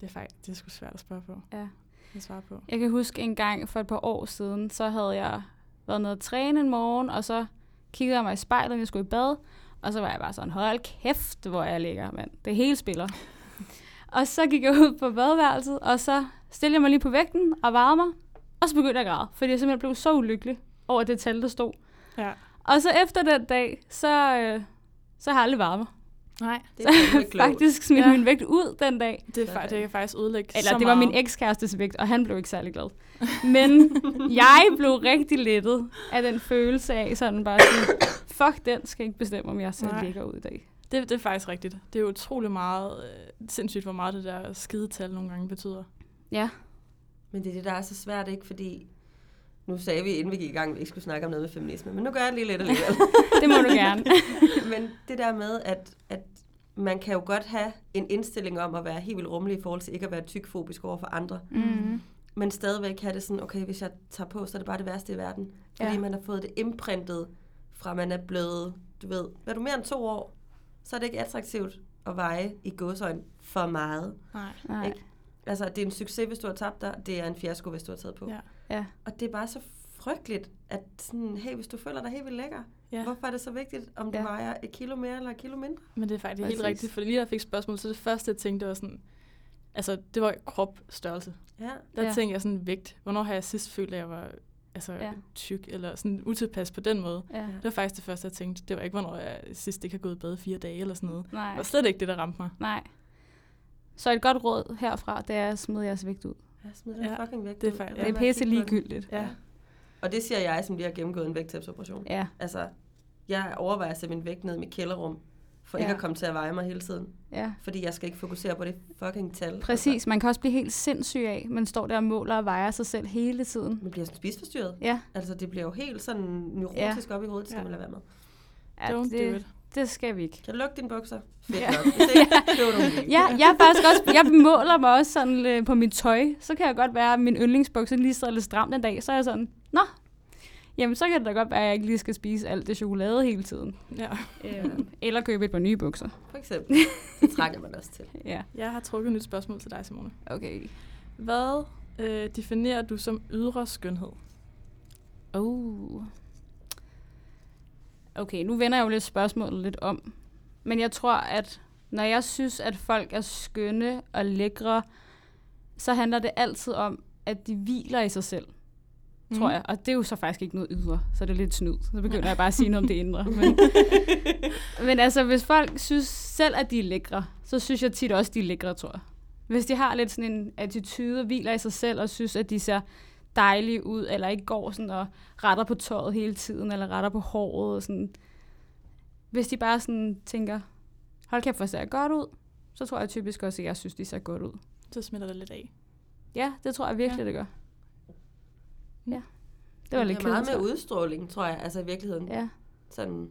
S3: det er faktisk, det er sgu svært at spørge på.
S1: Ja.
S3: At svare på.
S1: Jeg kan huske en gang for et par år siden, så havde jeg været nede at træne en morgen, og så kiggede jeg mig i spejlet, når jeg skulle i bad, og så var jeg bare sådan, hold kæft, hvor jeg ligger, mand. Det hele spiller. og så gik jeg ud på badeværelset, og så stillede jeg mig lige på vægten og varmer, og så begyndte jeg at græde, fordi jeg simpelthen blev så ulykkelig over det tal, der stod.
S3: Ja.
S1: Og så efter den dag, så, øh, så har jeg aldrig varmet.
S3: Nej,
S2: Det er
S1: faktisk smidt
S3: Ja.
S1: min vægt ud den dag.
S3: det, er, det kan faktisk ødelægge
S1: Eller
S3: så
S1: det var min
S3: meget.
S1: ekskærestes vægt, og han blev ikke særlig glad. Men jeg blev rigtig lettet af den følelse af sådan bare sådan, fuck den skal ikke bestemme, om jeg ser
S3: Nej.
S1: lækker ud i dag.
S3: Det, det er faktisk rigtigt. Det er utrolig meget, øh, sindssygt, hvor meget det der skidetal nogle gange betyder.
S1: Ja.
S2: Men det er det, der er så svært, ikke? Fordi nu sagde vi, inden vi gik i gang, at vi ikke skulle snakke om noget med feminisme, men nu gør jeg det lige lidt alligevel.
S1: Det må du gerne.
S2: men det der med, at, at man kan jo godt have en indstilling om at være helt vildt rummelig i forhold til ikke at være tykfobisk over for andre,
S1: Mm.
S2: men stadigvæk have det sådan, okay, hvis jeg tager på, så er det bare det værste i verden. Fordi
S1: Ja.
S2: man har fået det imprintet fra, man er blevet, du ved, er du mere end to år, så er det ikke attraktivt at veje i godsøjne for meget.
S3: Nej.
S1: Nej.
S2: Ikke? Altså, det er en succes, hvis du har tabt dig. Det er en fiasko, hvis du har taget på.
S3: Ja.
S1: Ja.
S2: Og det er bare så frygteligt, at sådan, hey, hvis du føler dig helt vildt lækker,
S3: Ja.
S2: hvorfor er det så vigtigt, om du
S1: Ja.
S2: vejer et kilo mere eller et kilo mindre?
S3: Men det er faktisk
S1: Præcis.
S3: helt rigtigt, for lige da jeg fik spørgsmål, så det første, jeg tænkte, var sådan, altså, det var kropstørrelse.
S2: Ja.
S3: Der
S1: Ja.
S3: tænkte jeg sådan vægt. Hvornår har jeg sidst følt, at jeg var altså,
S1: Ja.
S3: tyk, eller sådan utilpas på den måde?
S1: Ja.
S3: Det var faktisk det første, jeg tænkte. Det var ikke, hvornår jeg sidst ikke har gået i bad i fire dage, eller sådan noget. Det
S1: Nej.
S3: var slet ikke det, der ramte mig.
S1: Nej. Så et godt råd herfra, det er at smide jeres vægt ud.
S2: Ja, smid den
S3: Ja,
S2: fucking væk.
S3: det er
S2: ud.
S3: faktisk-
S2: Lad
S1: Det er pisse ligegyldigt.
S3: Ja.
S2: Og det siger jeg, som lige har gennemgået en vægttabsoperation.
S1: Ja,
S2: Altså, jeg overvejer at sætte min vægt ned i mit kælderrum, for ikke
S1: Ja.
S2: at komme til at veje mig hele tiden.
S1: ja.
S2: Fordi jeg skal ikke fokusere på det fucking tal. Altså,
S1: Præcis. Man kan også blive helt sindssyg af, man står der og måler og vejer sig selv hele tiden.
S2: man bliver sådan spisforstyrret.
S1: Ja,
S2: Altså, det bliver jo helt sådan neurotisk ja. op i hovedet. Det skal
S3: Ja.
S2: man lade være med.
S1: ja
S3: Don't do
S1: det,
S3: it.
S1: Det skal vi ikke.
S2: Kan du lukke dine bukser? Fedt
S1: Ja.
S2: nok. Nye.
S1: Ja, jeg er faktisk også, jeg måler mig også sådan øh, på mit tøj. Så kan jeg godt være, at min yndlingsbukser lige sidder lidt stramt en dag. Så er jeg sådan, nå, jamen så kan det da godt være, at jeg ikke lige skal spise alt det chokolade hele tiden.
S3: Ja.
S1: Øh, eller købe et par nye bukser.
S2: For eksempel. Det trænger man også til.
S1: Ja,
S3: Jeg har trukket et nyt spørgsmål til dig, Simone.
S1: okay.
S3: Hvad øh, definerer du som ydre skønhed?
S1: Oh. Okay, nu vender jeg jo lidt spørgsmålet lidt om. Men jeg tror, at når jeg synes, at folk er skønne og lækre, så handler det altid om, at de hviler i sig selv, mm. tror jeg. Og det er jo så faktisk ikke noget ydre, så det er lidt snyd. Så begynder jeg bare at sige noget om det indre. Men, men altså, hvis folk synes selv, at de er lækre, så synes jeg tit også, de er lækre, tror jeg. Hvis de har lidt sådan en attitude og hviler i sig selv, og synes, at de ser dejlige ud, eller ikke går sådan og retter på tøjet hele tiden, eller retter på håret. Og sådan. Hvis de bare sådan tænker, hold kæft, hvor ser jeg godt ud, så tror jeg typisk også, at jeg synes, de ser godt ud.
S3: Så smitter det lidt af.
S1: Ja, det tror jeg virkelig,
S3: Ja.
S1: det gør. Ja, det var lidt
S2: det er meget
S1: kedeligt.
S2: med udstråling, tror jeg, altså i virkeligheden.
S1: Ja,
S2: Sådan,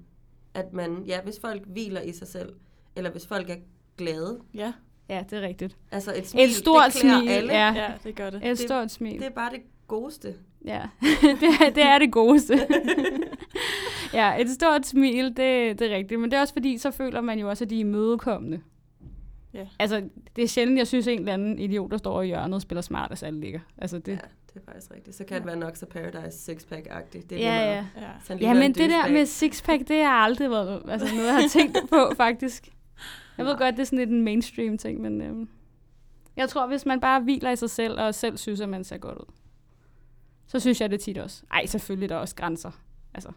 S2: at man, ja, hvis folk hviler i sig selv, eller hvis folk er glade,
S3: Ja,
S1: ja, det er rigtigt.
S2: altså et smil,
S1: Et stort
S2: det
S1: smil,
S2: alle.
S1: ja.
S3: ja det gør det.
S1: Et
S2: Det-
S1: stort smil.
S2: Det er bare det godeste.
S1: Ja, det, er, det er det godeste. ja, et stort smil, det, det er rigtigt. Men det er også fordi, så føler man jo også, at de er imødekommende.
S3: Ja.
S1: Altså, det er sjældent, jeg synes, en eller anden idiot, der står i hjørnet og spiller smart, og så alle ligger. Altså, det,
S2: Ja, det er faktisk rigtigt. Så kan det være nok så Paradise Sixpack-agtigt. Det er
S1: ja,
S2: meget.
S1: ja.
S3: Ja.
S1: Ja, men
S2: en
S1: det der med sixpack, det har aldrig været altså, noget, jeg har tænkt på, faktisk. Jeg ved
S2: Nej.
S1: godt, det er sådan lidt en mainstream ting, men øhm, jeg tror, hvis man bare hviler i sig selv, og selv synes, at man ser godt ud, så synes jeg det tit også. Ej, selvfølgelig der er også grænser. Altså,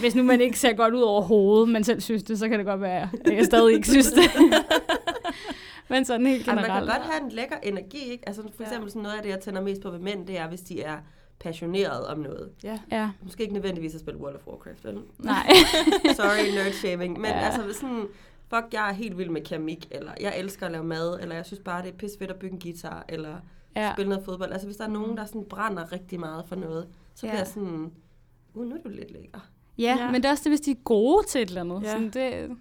S1: hvis nu man ikke ser godt ud over hovedet, men selv synes det, så kan det godt være, at jeg stadig ikke synes det. men sådan helt
S2: Ej, man
S1: generelt.
S2: kan godt have en lækker energi, ikke? Altså for eksempel sådan noget af det, jeg tænder mest på ved mænd, det er, hvis de er passioneret om noget.
S3: Ja.
S1: Ja,
S2: Måske ikke nødvendigvis at spille World of Warcraft, vel?
S1: nej.
S2: Sorry, nerd shaming. Men
S1: Ja.
S2: ja. altså hvis sådan, fuck, jeg er helt vild med keramik, eller jeg elsker at lave mad, eller jeg synes bare, det er pisse fedt at bygge en guitar, eller
S1: ja.
S2: spille noget fodbold. Altså hvis der er nogen, der sådan brænder rigtig meget for noget, så
S1: Ja.
S2: bliver jeg sådan, uh, nu er du lidt lækker.
S1: Ja,
S3: Ja.
S1: men det er også det, hvis de er gode til et eller andet.
S3: Ja.
S1: Sådan, det,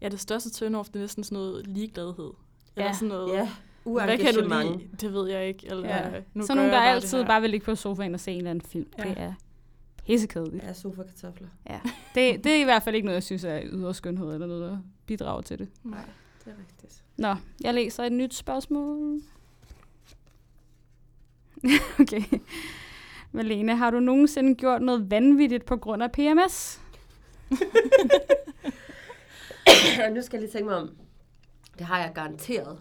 S3: ja, det største turn-off, det er næsten sådan noget ligegladhed. Eller
S1: Ja.
S3: sådan noget,
S2: Ja,
S3: hvad kan du lide? Det ved jeg ikke. Eller,
S1: Ja.
S3: nu
S1: så
S3: gør
S1: nogen, der
S3: bare det
S1: altid bare vil ligge på sofaen og se en eller anden film.
S3: Ja.
S1: Det er pissekedeligt.
S2: Ja, sofa-kartofler.
S1: Ja. Det, det er i hvert fald ikke noget, jeg synes er ydre skønhed, eller noget, der bidrager til det.
S3: Nej.
S2: Det er rigtigt.
S1: Nå, jeg læser et nyt spørgsmål. okay. Malene, har du nogensinde gjort noget vanvittigt på grund af PMS?
S2: Nu skal jeg lige tænke mig om. Det har jeg garanteret.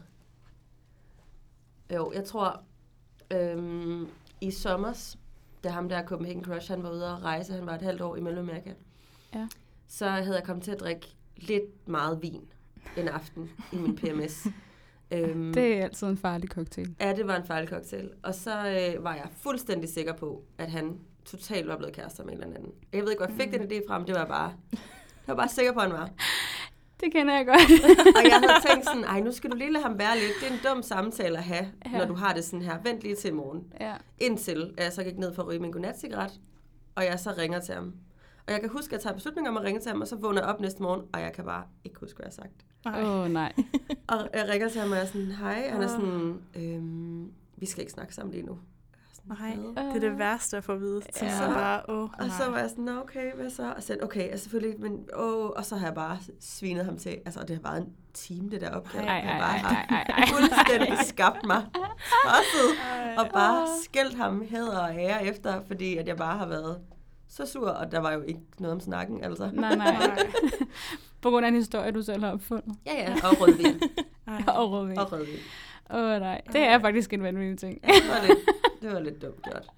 S2: Jo, jeg tror, øhm, i sommers, da ham der Copenhagen Crush, han var ude at rejse, han var et halvt år i Mellemamerika,
S1: Ja.
S2: så havde jeg kommet til at drikke lidt meget vin en aften i min PMS. øhm,
S1: Det er altid en farlig cocktail.
S2: Ja, det var en farlig cocktail. Og så øh, var jeg fuldstændig sikker på, at han totalt var blevet kærester med en eller anden. Jeg ved ikke, hvor jeg fik den idé fra, men det var bare... Jeg var bare sikker på, at han var.
S1: Det kender jeg godt.
S2: Og jeg havde tænkt sådan, ej, nu skal du lige lade ham være lidt. Det er en dum samtale at have,
S1: Ja.
S2: når du har det sådan her. Vent lige til i morgen.
S1: ja.
S2: Indtil jeg så gik ned for at ryge min godnatcigaret, og jeg så ringer til ham. Og jeg kan huske, at jeg tager beslutning om at ringe til ham, og så vågner jeg op næste morgen, og jeg kan bare ikke huske, hvad jeg har sagt.
S1: Åh, oh, nej.
S2: Og jeg ringer til ham, og jeg er sådan, hej. Han er sådan, øhm, vi skal ikke snakke sammen lige nu. Sådan,
S3: Nej,
S2: "Hvad?"
S3: det er det værste at få at vide. Så
S1: Ja.
S3: ja. bare, åh, oh,
S2: Og så var jeg sådan, "Nå, okay, hvad så? Og så okay, altså selvfølgelig, men åh, og så har jeg bare svinet ham til, altså og det har været en time, det der opgave.
S1: Ej,
S2: Jeg
S1: ej,
S2: bare
S1: ej,
S2: fuldstændig skabt mig tosset, og bare skældt ham hæder og ære efter, fordi at jeg bare har været så sur, og der var jo ikke noget om snakken, altså.
S1: Nej, nej.
S3: Nej.
S1: På grund af en historie, du selv har opfundet.
S2: Ja, ja, og rødvin.
S1: Og rødvin.
S2: Og rødvin.
S1: Åh, oh, nej. Det er faktisk en vanvittig ting.
S2: Ja, det var lidt, det var lidt dumt gjort.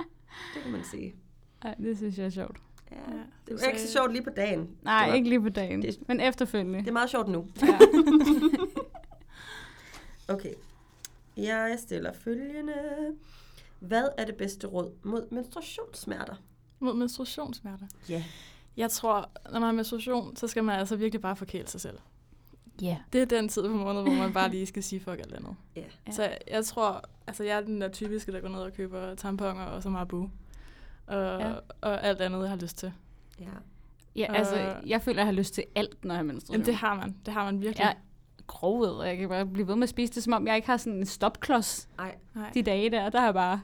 S2: Det kan man sige.
S1: Ej, det synes jeg er sjovt.
S2: Ja, det var ikke så sjovt lige på dagen.
S1: Nej,
S2: var,
S1: ikke lige på dagen,
S2: det-
S1: men efterfølgende.
S2: Det er meget sjovt nu.
S1: Ja.
S2: Okay. Jeg stiller følgende. Hvad er det bedste råd mod menstruationssmerter?
S3: Mod menstruationssmerter.
S2: Ja.
S3: Jeg tror, når man har menstruation, så skal man altså virkelig bare forkæle sig selv.
S1: Ja.
S3: Det er den tid på måneden, hvor man bare lige skal sige fuck alt andet.
S2: Ja.
S1: Ja.
S3: Så jeg tror, altså jeg er den der typiske, der går ned og køber tamponer og så Marabu. Og,
S1: ja.
S3: og alt andet, jeg har lyst til.
S2: Ja.
S1: Ja, altså,
S3: Øh.
S1: jeg føler, jeg har lyst til alt, når jeg har menstruation.
S3: Jamen det har man. Det har man virkelig.
S1: Jeg er grovet, og jeg kan bare blive ved med at spise det, som om jeg ikke har sådan en stopklods
S2: Ej.
S3: Nej.
S1: de dage der. Der har jeg bare...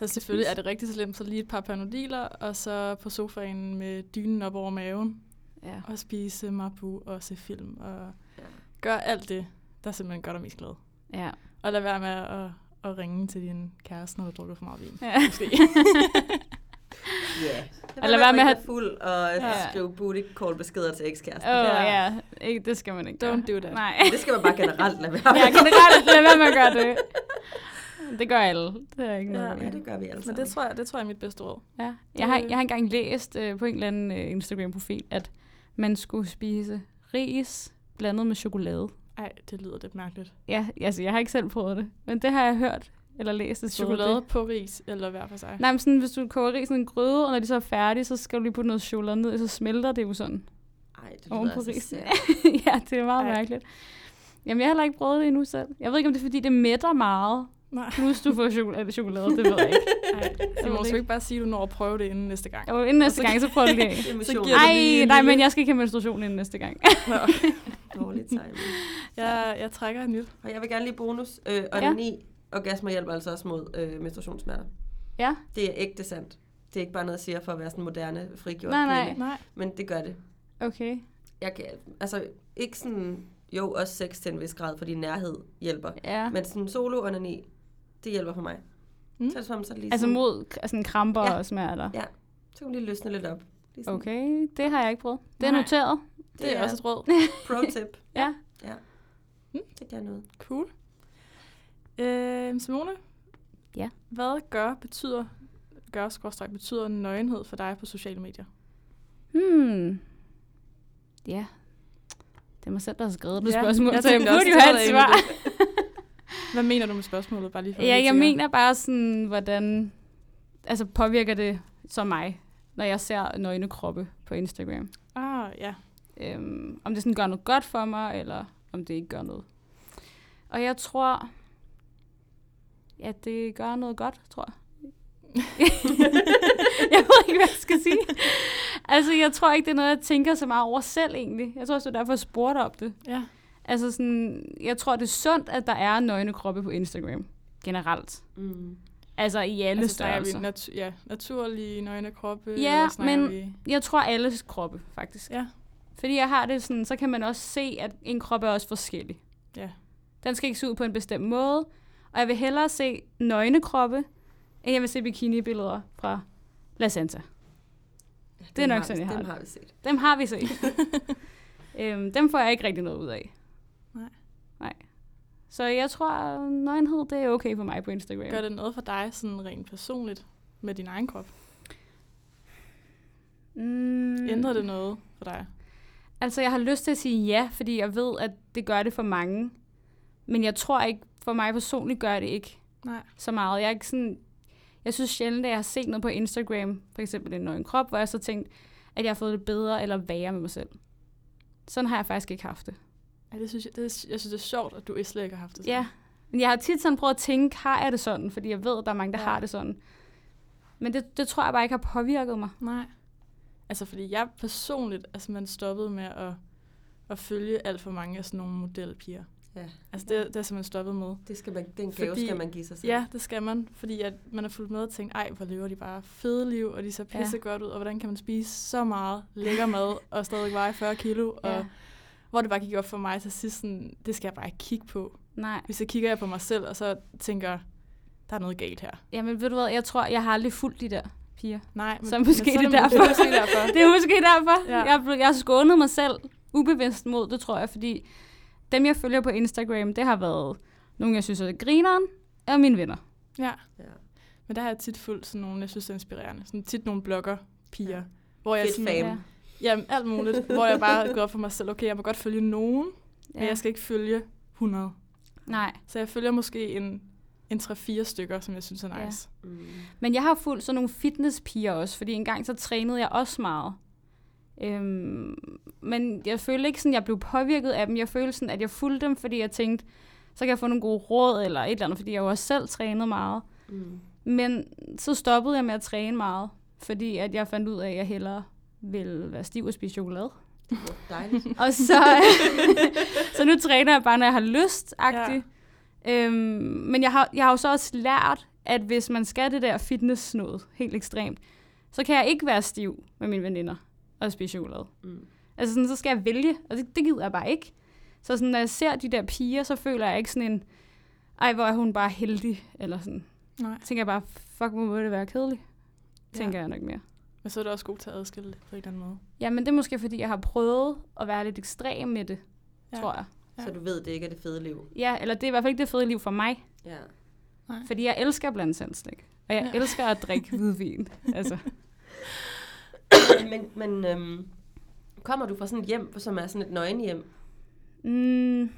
S3: Så selvfølgelig er det rigtig slemt, så lige et par panodiler, og så på sofaen med dynen op over maven,
S1: Ja.
S3: og spise Marabu og se film, og
S2: Ja.
S3: gør alt det, der simpelthen gør dig mest glad.
S1: Ja.
S3: Og lad være med at, at ringe til din kæreste, når du drukker for meget vin.
S1: ja.
S3: Måske.
S2: Ja.
S1: Og lad være med at have-
S2: fuld og
S1: Ja.
S2: skrive booty call beskeder til ekskæresten.
S1: Åh, oh,
S3: Ja.
S1: ja. Ikke, det skal man ikke
S3: Don't
S1: gøre.
S3: do that.
S1: Nej.
S2: Det skal man bare generelt lade være
S1: ja, generelt, lad være med at gøre det. Det gør alle. Det er ikke noget.
S3: Ja,
S2: det gør vi alle
S3: Men det tror jeg, det tror jeg er mit bedste råd.
S1: Ja. Jeg, har, jeg har engang læst øh, på en eller anden øh, Instagram-profil, at man skulle spise ris blandet med chokolade.
S3: Ej, det lyder lidt mærkeligt.
S1: Ja, altså jeg har ikke selv prøvet det, men det har jeg hørt eller læst. et
S3: Chokolade
S1: Det.
S3: på ris, eller hver for sig.
S1: Nej, men sådan, hvis du koger ris i en gryde, og når de så er færdige, så skal du lige putte noget chokolade ned, og så smelter det jo sådan
S2: Ej, det lyder
S1: på
S2: altså
S1: risen. ja, det er meget
S3: Ej.
S1: mærkeligt. Jamen, jeg har heller ikke prøvet det endnu selv. Jeg ved ikke, om det er, fordi det mætter meget.
S3: Nej.
S1: Plus, du får chokolade, chokolade det ved jeg ikke.
S3: Ej,
S1: ved
S3: så må
S1: det
S3: du
S1: ikke.
S3: bare sige, at du når at prøve det inden næste gang.
S1: Jo, inden næste gang, så prøver jeg det af.
S2: Det
S3: Så du
S1: Ej,
S3: en
S1: nej, men jeg skal ikke have menstruation inden næste gang.
S2: Dårlig timing.
S3: jeg, jeg trækker et nyt.
S2: Og jeg vil gerne lige bonus. Øh, og
S1: Ja.
S2: 9 orgasmer hjælper altså også mod øh, menstruationssmerter.
S1: ja,
S2: Det er ægte sandt. Det er ikke bare noget, jeg siger for at være sådan en moderne, frigjort
S1: Nej, nej.
S2: kvinde.
S3: Nej.
S2: Men det gør det.
S1: okay.
S2: Jeg kan, altså, ikke sådan, jo, også sex til en vis grad, fordi nærhed hjælper.
S1: Ja.
S2: Men sådan solo onani, det hjælper for mig.
S3: Mm.
S2: Så er det så er det lige
S1: Altså
S2: sådan,
S1: mod altså, kramper
S2: Ja.
S1: og smerter.
S2: Ja. så kan man lige løsne lidt op. Lige sådan,
S1: Okay, det har jeg ikke prøvet. Det er
S3: Nej.
S1: noteret.
S3: Det er også et råd.
S2: pro tip.
S1: Ja.
S2: Ja.
S3: Mm.
S2: Det kan noget.
S3: Cool. Øh, Simone?
S1: Ja.
S3: Hvad gør, betyder, gør, skorstræk, betyder nøgenhed for dig på sociale medier?
S1: Hmm. Ja. Det er mig selv, der har skrevet det
S3: Ja,
S1: spørgsmål,
S3: jeg
S1: så jeg
S3: tænkte
S1: burde
S3: også,
S1: jo
S3: det
S1: have
S3: var
S1: et svar.
S3: Hvad mener du med spørgsmålet? Bare lige for at
S1: Ja, jeg mener bare sådan, hvordan altså påvirker det så mig, når jeg ser nøgne kroppe på Instagram.
S3: Ah, ja.
S1: Øhm, om det sådan gør noget godt for mig, eller om det ikke gør noget. Og jeg tror, ja, det gør noget godt, tror jeg. jeg ved ikke, hvad jeg skal sige. Altså, jeg tror ikke, det er noget, jeg tænker så meget over selv, egentlig. Jeg tror også, det er derfor, jeg spurgte om det.
S3: Ja.
S1: Altså, sådan, jeg tror, det er sundt, at der er nøgne kroppe på Instagram. Generelt.
S2: Mm.
S1: Altså, i alle
S3: Altså,
S1: størrelser.
S3: vi natu- ja, naturlige nøgne kroppe?
S1: Ja, men-
S3: Vi...
S1: Jeg tror, alles kroppe, faktisk.
S3: Ja.
S1: Fordi jeg har det sådan, så kan man også se, at en krop er også forskellig.
S3: Ja.
S1: Den skal ikke se ud på en bestemt måde. Og jeg vil hellere se nøgne kroppe, end jeg vil se bikini-billeder fra La Santa.
S2: Ja,
S1: Det er nok
S2: har
S1: sådan, jeg har
S2: Dem har vi set.
S1: Dem har vi set. øhm, dem får jeg ikke rigtig noget ud af.
S3: Nej.
S1: Så jeg tror, nøgenhed, det er okay for mig på Instagram.
S3: Gør det noget for dig sådan rent personligt med din egen krop?
S1: Mm.
S3: Ændrer det noget for dig?
S1: Altså, jeg har lyst til at sige ja, fordi jeg ved, at det gør det for mange. Men jeg tror ikke, for mig personligt gør det ikke
S3: Nej.
S1: så meget. Jeg er ikke sådan... Jeg synes sjældent, at jeg har set noget på Instagram, for eksempel en nøgen krop, hvor jeg så tænkt, at jeg har fået det bedre eller værre med mig selv. Sådan har jeg faktisk ikke haft det.
S3: Ja, det synes jeg, det, er- jeg synes, det er sjovt, at du slet ikke har haft det sådan.
S1: Ja, men jeg har tit sådan prøvet at tænke, har jeg det sådan? Fordi jeg ved, at der er mange, der
S3: Ja.
S1: har det sådan. Men det, det tror jeg bare ikke har påvirket mig.
S3: Nej. Altså, fordi jeg personligt, altså man stoppede med at, at følge alt for mange af sådan nogle modelpiger.
S2: Ja.
S3: Altså, det, det er simpelthen stoppet med.
S2: Det skal man, den gave
S3: Fordi-
S2: skal man give sig selv.
S3: Ja, det skal man, fordi at man har fulgt med og tænkt, ej, hvor lever de bare fede liv, og de ser pisse ja. godt ud, og hvordan kan man spise så meget lækker mad, og stadig veje 40 kilo,
S1: Ja.
S3: Og hvor det bare gik op for mig til sidst, sådan, det skal jeg bare ikke kigge på.
S1: Nej.
S3: Hvis jeg kigger jeg på mig selv, og så tænker, der er noget galt her.
S1: Jamen ved du hvad, jeg tror, jeg har aldrig fulgt de der piger.
S3: Nej, men,
S1: Så måske
S3: men
S1: det er derfor.
S3: måske derfor.
S1: Det er måske derfor.
S3: Ja.
S1: Jeg, er jeg har skånet mig selv ubevidst mod det, tror jeg, fordi dem, jeg følger på Instagram, det har været nogle, jeg synes er grineren, og mine venner.
S3: Ja,
S2: Ja.
S3: men der har jeg tit fulgt sådan nogle, jeg synes er inspirerende. Sådan tit nogle blogger, piger.
S2: Ja.
S3: Hvor jeg
S2: Fedt
S3: sådan,
S2: fame.
S1: Ja.
S3: Jamen, alt muligt. hvor jeg bare går op for mig selv, okay, jeg må godt følge nogen, ja. men
S1: Ja.
S3: jeg skal ikke følge 100.
S1: Nej.
S3: Så jeg følger måske en, en 3-4 stykker, som jeg synes er
S1: Ja.
S3: nice.
S2: Mm.
S1: Men jeg har fulgt sådan nogle fitnesspiger også, fordi engang så trænede jeg også meget. Øhm, men jeg følte ikke sådan, at jeg blev påvirket af dem. Jeg følte sådan, at jeg fulgte dem, fordi jeg tænkte, så kan jeg få nogle gode råd eller et eller andet, fordi jeg jo også selv trænede meget.
S2: Mm.
S1: Men så stoppede jeg med at træne meget, fordi at jeg fandt ud af, at jeg hellere ville være stiv og spise chokolade.
S2: Hvor dejligt.
S1: Og så, så nu træner jeg bare, når jeg har lyst -agtigt. Ja. Øhm, men jeg har, jeg har jo så også lært, at hvis man skal det der fitness noget helt ekstremt, så kan jeg ikke være stiv med mine veninder og spise chokolade.
S2: Mm.
S1: Altså sådan, så skal jeg vælge, og det, det gider jeg bare ikke. Så sådan, når jeg ser de der piger, så føler jeg ikke sådan en, ej, hvor er hun bare heldig, eller sådan.
S3: Nej.
S1: Tænker jeg bare, fuck, hvor må det være kedeligt, tænker
S3: Ja.
S1: jeg nok mere.
S3: Men så er du også god til at adskille det på en eller anden måde.
S1: Ja, men det er måske, fordi jeg har prøvet at være lidt ekstrem med det, ja. tror jeg.
S3: Ja.
S2: Så du ved, det ikke er det fede liv.
S1: Ja, eller det er i hvert fald ikke det fede liv for mig.
S2: Ja.
S3: Nej.
S1: Fordi jeg elsker blandt sandslik. Og jeg
S3: Ja.
S1: elsker at drikke hvidvin. Altså.
S2: men men øhm, kommer du fra sådan et hjem, som er sådan et nøgenhjem?
S1: Mm,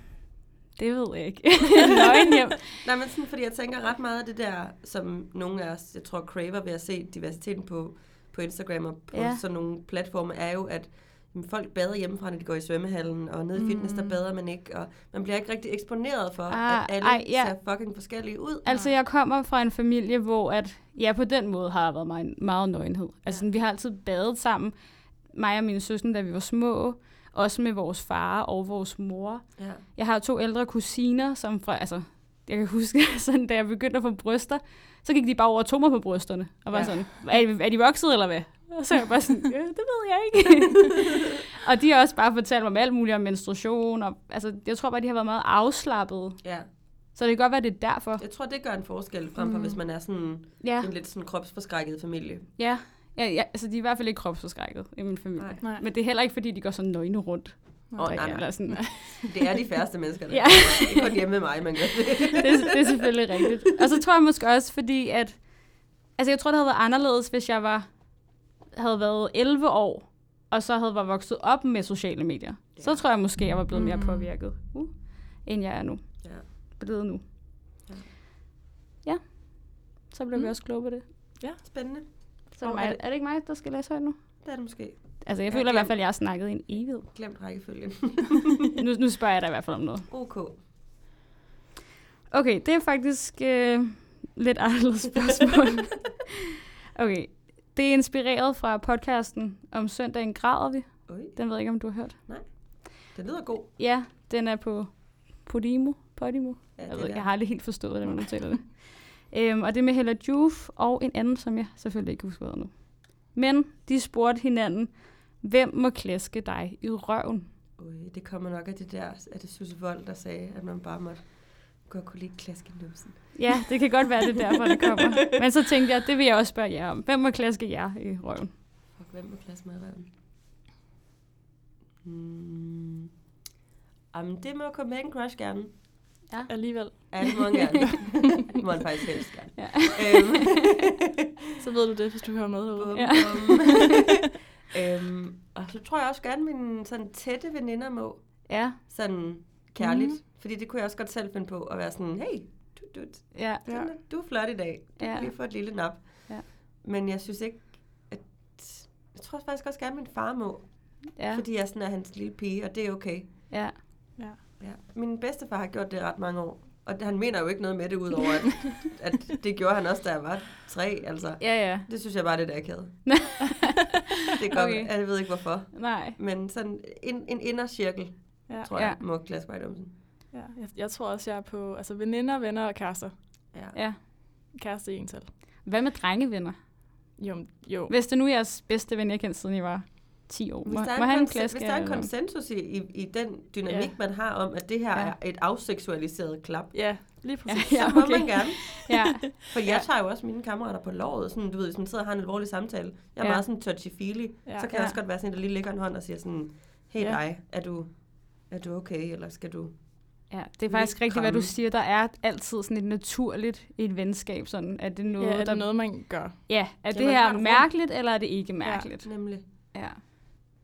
S1: det ved jeg ikke. Nøgen hjem.
S2: Nej, men sådan, fordi jeg tænker ret meget af det der, som nogle af os, jeg tror, craver ved at se diversiteten på, på Instagram og på
S1: Ja.
S2: sådan nogle platforme, er jo, at jamen, folk bader hjemmefra, når de går i svømmehallen, og nede i fitness, der
S3: Mm.
S2: bader man ikke, og man bliver ikke rigtig eksponeret for,
S1: Ah,
S2: at alle
S1: ej, ja.
S2: ser fucking forskellige ud.
S1: Altså, jeg kommer fra en familie, hvor at, ja, på den måde har der været meget, meget nøgenhed. Altså,
S2: Ja.
S1: vi har altid badet sammen, mig og mine søstre, da vi var små. Også med vores far og vores mor.
S2: Ja.
S1: Jeg har to ældre kusiner, som fra, altså, jeg kan huske, sådan, da jeg begyndte at få bryster, så gik de bare over og tog mig på brysterne, og var
S3: Ja.
S1: sådan, er, er de vokset, eller hvad? Og så er jeg bare sådan, ja, det ved jeg ikke. og de har også bare fortalt mig om alt muligt om menstruation, og altså, jeg tror bare, de har været meget afslappede.
S2: ja.
S1: Så det kan godt være, det er derfor.
S2: Jeg tror, det gør en forskel frem for,
S3: Mm.
S2: hvis man er sådan
S1: Ja,
S2: en lidt sådan kropsforskrækket familie.
S1: ja. Ja, ja, altså de er i hvert fald ikke kropsforskrækket i min familie.
S2: Nej.
S3: Nej.
S1: Men det er heller ikke, fordi de går sådan nøgne rundt.
S2: Åh, nej, nej.
S1: Eller sådan.
S2: Det er de færreste mennesker, der
S1: Ja.
S2: ja. Ikke kun hjemme med mig, man gør det.
S1: det, det er selvfølgelig rigtigt. Og så tror jeg måske også, fordi at... Altså, jeg tror, det havde været anderledes, hvis jeg var, havde været 11 år, og så havde været vokset op med sociale medier. Ja. Så
S2: Ja.
S1: tror jeg måske, jeg var blevet mere
S3: Mm.
S1: påvirket, uh, end jeg er nu.
S2: Ja.
S1: Blevet nu.
S2: Ja.
S1: Ja. Så blev mm. vi også kloge på det.
S2: Spændende.
S1: Så er, det
S2: er det-
S1: er det ikke mig, der skal læse højt nu?
S2: Det er det måske.
S1: Altså, jeg føler i hvert fald, at jeg har snakket i en evighed.
S2: Glemt rækkefølgen.
S1: Nu, nu spørger jeg dig i hvert fald om noget.
S2: OK.
S1: Okay, det er faktisk øh, lidt anderledes spørgsmål. okay, det er inspireret fra podcasten om søndagen græder vi.
S2: Oj,
S1: Den ved jeg ikke, om du har hørt.
S2: det lyder god.
S1: Ja, den er på Podimo. Podimo.
S2: Ja,
S1: Jeg, ved,
S2: der.
S1: jeg har aldrig helt forstået, hvordan man udtaler det. øhm, og det er med Hella Juf og en anden, som jeg selvfølgelig ikke husker nu. Men de spurgte hinanden, hvem må klaske dig i røven?
S2: Oj, det kommer nok af det der, af det Susse Vold, der sagde, at man bare måtte godt kunne lide klask i numsen.
S1: Ja, det kan godt være, det er derfor, det kommer. Men så tænkte jeg, det vil jeg også spørge jer om. Hvem må klaske jer i røven?
S2: Fuck, hvem må klaske mig i røven? Hmm. Jamen, det må komme med en crush gerne.
S3: Alligevel.
S2: Ja, det må han gerne. det må han faktisk helst gerne.
S1: Ja.
S2: Øhm.
S3: Så ved du det, hvis du hører med derude.
S2: Bum,
S1: Ja.
S2: Øhm, og så tror jeg også gerne, mine sådan tætte veninder må
S1: Ja,
S2: sådan kærligt. Mm. Fordi det kunne jeg også godt selv finde på at være sådan, hey, du, du,
S1: ja,
S3: Ja.
S2: ja. du er flot i dag. Du
S1: Ja.
S2: kan lige få et lille nap.
S1: Ja.
S2: Men jeg synes ikke, at... Jeg tror faktisk også gerne, min far må.
S1: ja,
S2: Ja. Fordi jeg sådan er hans lille pige, og det er okay.
S1: ja.
S2: Ja. Min bedstefar har gjort det ret mange år. Og han mener jo ikke noget med det, udover at, at det gjorde han også, da jeg var tre. Altså,
S1: Ja, ja.
S2: det synes jeg bare, det er akavet. det gør
S1: Okay.
S2: okay. Jeg ved ikke, hvorfor.
S1: Nej.
S2: Men sådan en, en indercirkel,
S3: Ja.
S2: tror
S1: Ja.
S2: jeg, må klasse mig i numsen.
S3: ja. Jeg, jeg tror også, jeg er på altså, veninder, venner og kærester.
S2: Ja.
S1: Ja.
S3: Kæreste i en tal.
S1: Hvad med drengevenner?
S3: Jo, jo.
S1: Hvis det nu er jeres bedste ven, jeg kendt siden I var 10 år,
S2: Hvis
S1: må,
S2: der, er
S1: må
S2: en
S1: han klaske?
S2: hvis der er en konsensus i, i, i den dynamik,
S3: Ja.
S2: ja. man har om, at det her
S1: Ja.
S2: ja. er et afseksualiseret klap,
S3: Ja, lige
S1: Ja,
S3: præcis.
S1: ja,
S2: så må
S1: okay.
S2: man gerne.
S1: Ja,
S2: For jeg
S1: Ja.
S2: tager jo også mine kammerater på låret, sådan, du ved, hvis man sidder og har en alvorlig samtale. Jeg er
S1: Ja.
S2: ja. meget sådan touchy-feely.
S3: Ja.
S2: Ja. Så kan
S1: Ja.
S2: jeg også godt være sådan der lige lægger en hånd og siger sådan, hey
S3: Ja.
S2: ja. dig, er du, er du okay, eller skal du...
S1: ja, det er faktisk rigtigt, hvad du siger. Der er altid sådan et naturligt i et venskab. Sådan, at det noget,
S3: Ja, er
S1: der...
S3: det noget, man gør?
S1: Ja, er det
S2: Jamen,
S1: her mærkeligt, eller er det ikke mærkeligt?
S2: Nemlig.
S1: Ja.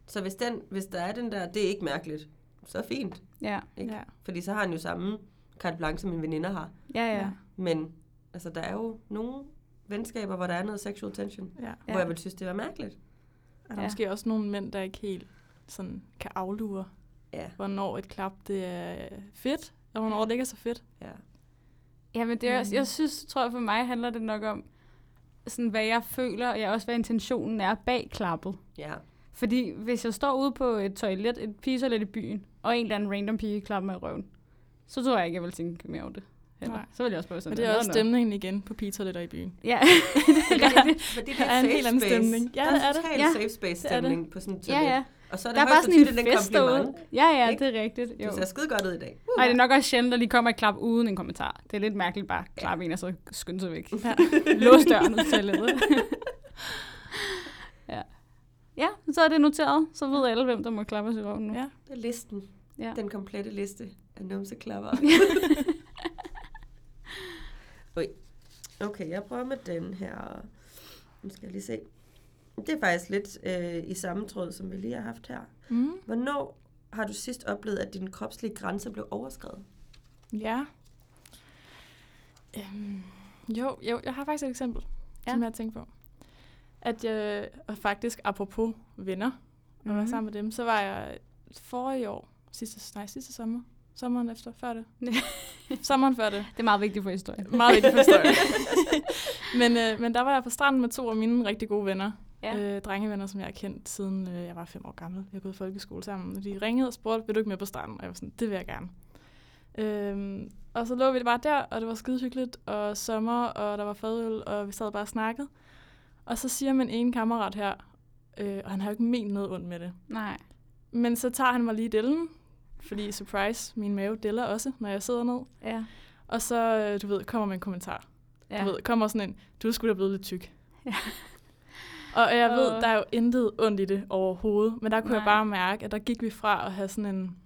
S2: Så hvis, den, hvis der er den der, det er ikke mærkeligt, så fint.
S1: Ja.
S2: Ikke?
S3: Ja.
S2: Fordi så har han jo samme carte blanche, som mine veninder har.
S1: Ja, ja.
S2: Men altså, der er jo nogle venskaber, hvor der er noget sexual tension,
S3: ja.
S2: ja. hvor jeg vil synes, det var mærkeligt.
S3: Er der
S1: Ja.
S3: måske også nogle mænd, der ikke helt sådan kan aflure,
S2: Ja,
S3: hvornår et klap det er fedt, og hvornår det ikke er så fedt.
S2: ja.
S1: Ja, men det er også,
S3: Mm.
S1: jeg synes, tror jeg for mig handler det nok om, sådan, hvad jeg føler, og jeg også, hvad intentionen er bag klappet.
S2: ja.
S1: Fordi hvis jeg står ude på et toilet, et pigetoilet i byen, og en eller anden random pige klapper mig i røven, så tror jeg ikke, jeg vil tænke mere over det. Heller.
S3: Nej.
S1: Så vil jeg også bare sådan,
S3: Men det er
S1: "Nå,
S3: også
S1: nå."
S3: stemningen igen på pigetoiletter i byen.
S1: Ja, det er rigtigt.
S2: Fordi det
S3: Der er en
S2: safe
S3: helt anden stemning. Ja,
S2: der
S3: det
S2: er
S3: er det.
S2: total
S1: Ja,
S2: safe space
S3: det er det.
S2: stemning på sådan et
S1: Ja,
S2: toilet.
S1: ja.
S2: Og så er det
S1: Der er bare sådan en
S2: en
S1: fest derude. Ja, ja,
S2: Ikke?
S1: det er rigtigt. Jo.
S2: Du ser skide godt ud i dag. Uh.
S1: Nej, det er nok også sjældent, at lige kommer et klap uden en kommentar. Det er lidt mærkeligt bare at klappe en, og så skynde sig væk.
S3: Ja.
S1: Lås døren ud til ja. ja, så er det noteret. Så ved alle, hvem der må klappe os i røven nu.
S3: Ja.
S2: Det er listen.
S1: Ja.
S2: Den komplette liste af numseklapper. Okay, jeg prøver med den her. Nu skal jeg lige se. Det er faktisk lidt øh, i samme tråd, som vi lige har haft her.
S3: Mm.
S2: Hvornår har du sidst oplevet, at din kropslige grænse blev overskrevet?
S3: Ja. Øhm, jo, jo, jeg har faktisk et eksempel,
S1: Ja.
S3: som jeg har tænkt på. At jeg, og faktisk apropos venner, og mm-hmm.
S1: Mhm.
S3: var sammen med dem, så var jeg forrige år, sidste, nej, sidste sommer, sommeren efter, før det. sommeren før det.
S1: Det er meget vigtigt for historien.
S3: Meget vigtigt for historien. men, øh, men der var jeg på stranden med to af mine rigtig gode venner.
S1: Ja.
S3: Øh, drengevenner, som jeg har kendt siden øh, jeg var fem år gammel. Jeg har gået i folkeskole sammen. Og de ringede og spurgte, vil du ikke med på stranden? Og jeg var sådan, det vil jeg gerne. Øhm, og så lå vi det bare der, og det var skide hyggeligt, og sommer, og der var fadøl, og vi sad bare og snakkede. Og så siger min ene kammerat her, øh, og han har jo ikke ment noget ondt med det.
S1: Nej.
S3: Men så tager han mig lige i dellen, fordi surprise, min mave deller også, når jeg sidder ned.
S1: Ja.
S3: Og så, øh, du ved, kommer med en kommentar.
S1: ja.
S3: Du ved, kommer sådan en, du skulle da blevet lidt tyk.
S1: Ja.
S3: Og jeg ved, der er jo intet ondt i det overhovedet, men der kunne Nej.
S1: Nej.
S3: jeg bare mærke, at der gik vi fra at have sådan en,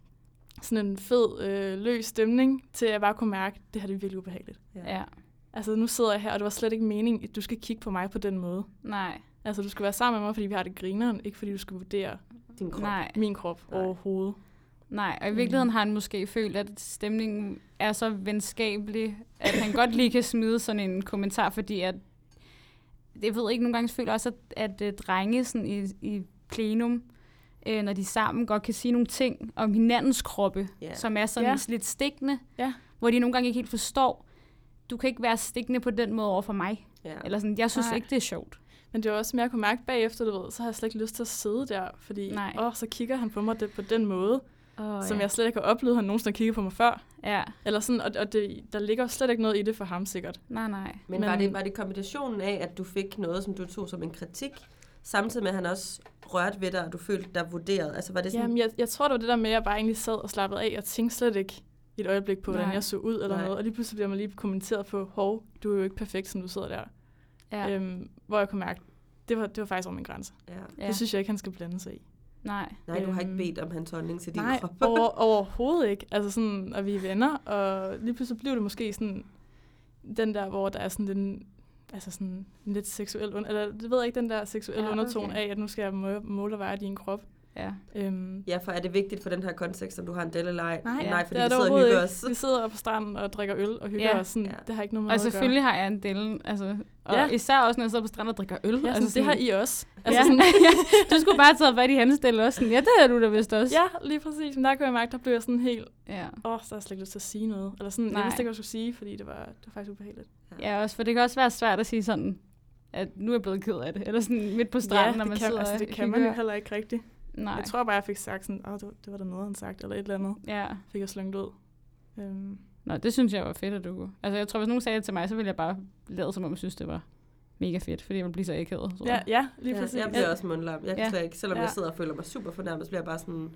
S3: sådan en fed, øh, løs stemning, til at jeg bare kunne mærke, at det her det er virkelig ubehageligt.
S1: ja.
S3: Altså nu sidder jeg her, og det var slet ikke meningen, at du skal kigge på mig på den måde.
S1: Nej.
S3: Altså du skal være sammen med mig, fordi vi har det grineren, ikke fordi du skal vurdere
S2: Din krop.
S1: Nej.
S3: min krop
S2: Nej.
S3: overhovedet.
S1: Nej, og i virkeligheden har han måske følt, at stemningen er så venskabelig, at han godt lige kan smide sådan en kommentar, fordi at, jeg ved ikke, nogle gange føler også, at, at, at drenge sådan i, i plenum, øh, når de sammen, godt kan sige nogle ting om hinandens kroppe,
S2: Ja.
S1: som er sådan
S3: Ja.
S1: lidt stikkende,
S3: Ja.
S1: hvor de nogle gange ikke helt forstår, du kan ikke være stikkende på den måde over for mig.
S2: Ja.
S1: Eller sådan, jeg synes
S3: Nej.
S1: ikke, det er sjovt.
S3: Men det var også mere, jeg kunne mærke bagefter, du ved, så har jeg slet ikke lyst til at sidde der, fordi åh, så kigger han på mig det, på den måde,
S1: Oh,
S3: som jeg slet ikke har oplevet, han nogensinde har kigget på mig før.
S1: Ja,
S3: Eller sådan, og, og det, der ligger slet ikke noget i det for ham sikkert.
S1: nej, nej.
S2: Men,
S3: Men-
S2: var, det, var det kombinationen af, at du fik noget, som du tog som en kritik, samtidig med, at han også rørte ved dig, og du følte dig vurderet? Altså var det sådan,
S3: Jamen, jeg, jeg tror, det var det der med, at jeg bare egentlig sad og slappede af, og tænkte slet ikke et øjeblik på, hvordan
S1: Nej.
S3: jeg så ud eller
S2: Nej.
S3: noget. Og lige pludselig bliver man lige kommenteret på, hov, du er jo ikke perfekt, som du sidder der.
S1: Ja,
S3: Ja. Øhm, hvor jeg kunne mærke, det var, det var faktisk over min grænse.
S2: ja.
S3: Ja.
S1: ja.
S3: Det synes jeg ikke, han skal blande sig i.
S1: nej.
S2: Nej, du har ikke
S3: Øhm,
S2: bedt om hans holdning til din
S3: Nej,
S2: krop.
S3: over, overhovedet ikke. Altså sådan, og vi er venner, og lige pludselig blev det måske sådan, den der, hvor der er sådan den, altså sådan en lidt seksuel, under, eller det ved jeg ikke, den der seksuelle
S1: Ja,
S3: ja, undertone
S1: okay.
S3: af, at nu skal jeg må- måle og veje din krop.
S1: Ja.
S3: Øhm,
S2: Ja, for er det vigtigt for den her kontekst, om du har en del eller ej?
S3: nej,
S2: Nej, fordi
S3: det er
S2: vi sidder og hygger
S3: ikke.
S2: os.
S3: Vi sidder på stranden og drikker øl og hygger
S1: Ja.
S3: os. Sådan,
S2: Ja.
S3: Det har ikke noget med
S1: Og selvfølgelig har jeg en del, altså, og ja.
S3: Ja.
S1: især også, når jeg sidder på stranden og drikker øl.
S3: at gøre. Ja,
S1: altså,
S3: sådan, det har I også.
S1: Altså, ja.
S3: sådan,
S1: du skulle bare have taget fat i hans del også. Sådan, ja, det har du da vist også.
S3: ja, lige præcis. Men der kunne jeg mærke, der blev jeg sådan helt,
S1: ja.
S3: åh, oh, så har jeg slet ikke lyst til at sige noget. Eller sådan,
S1: Nej.
S3: jeg vidste ikke, hvad jeg skulle sige, fordi det var, det var faktisk ubehageligt.
S1: Ja, også, for det kan også være svært at sige sådan, at nu er jeg blevet ked af det. Eller sådan midt på stranden,
S3: ja,
S1: når man
S3: kan,
S1: sidder
S3: altså, det kan man jo heller ikke rigtigt.
S1: Nej.
S3: Jeg tror bare, jeg fik sagt sådan, åh, det, var- det var der noget, han sagt, eller et eller andet.
S1: Ja.
S3: Fik jeg slynget ud. Øhm,
S1: Nå, det synes jeg var fedt, at du kunne. Altså, jeg tror, hvis nogen sagde det til mig, så ville jeg bare lade, som om jeg synes, det var mega fedt, fordi jeg ville blive så akavet. tror
S3: ja,
S1: jeg.
S3: ja, lige
S2: Ja,
S3: præcis.
S2: jeg bliver også mundlam. Jeg kan
S1: Ja.
S2: slet ikke, selvom
S3: Ja.
S2: jeg sidder og føler mig super fornærmet, så bliver jeg bare sådan,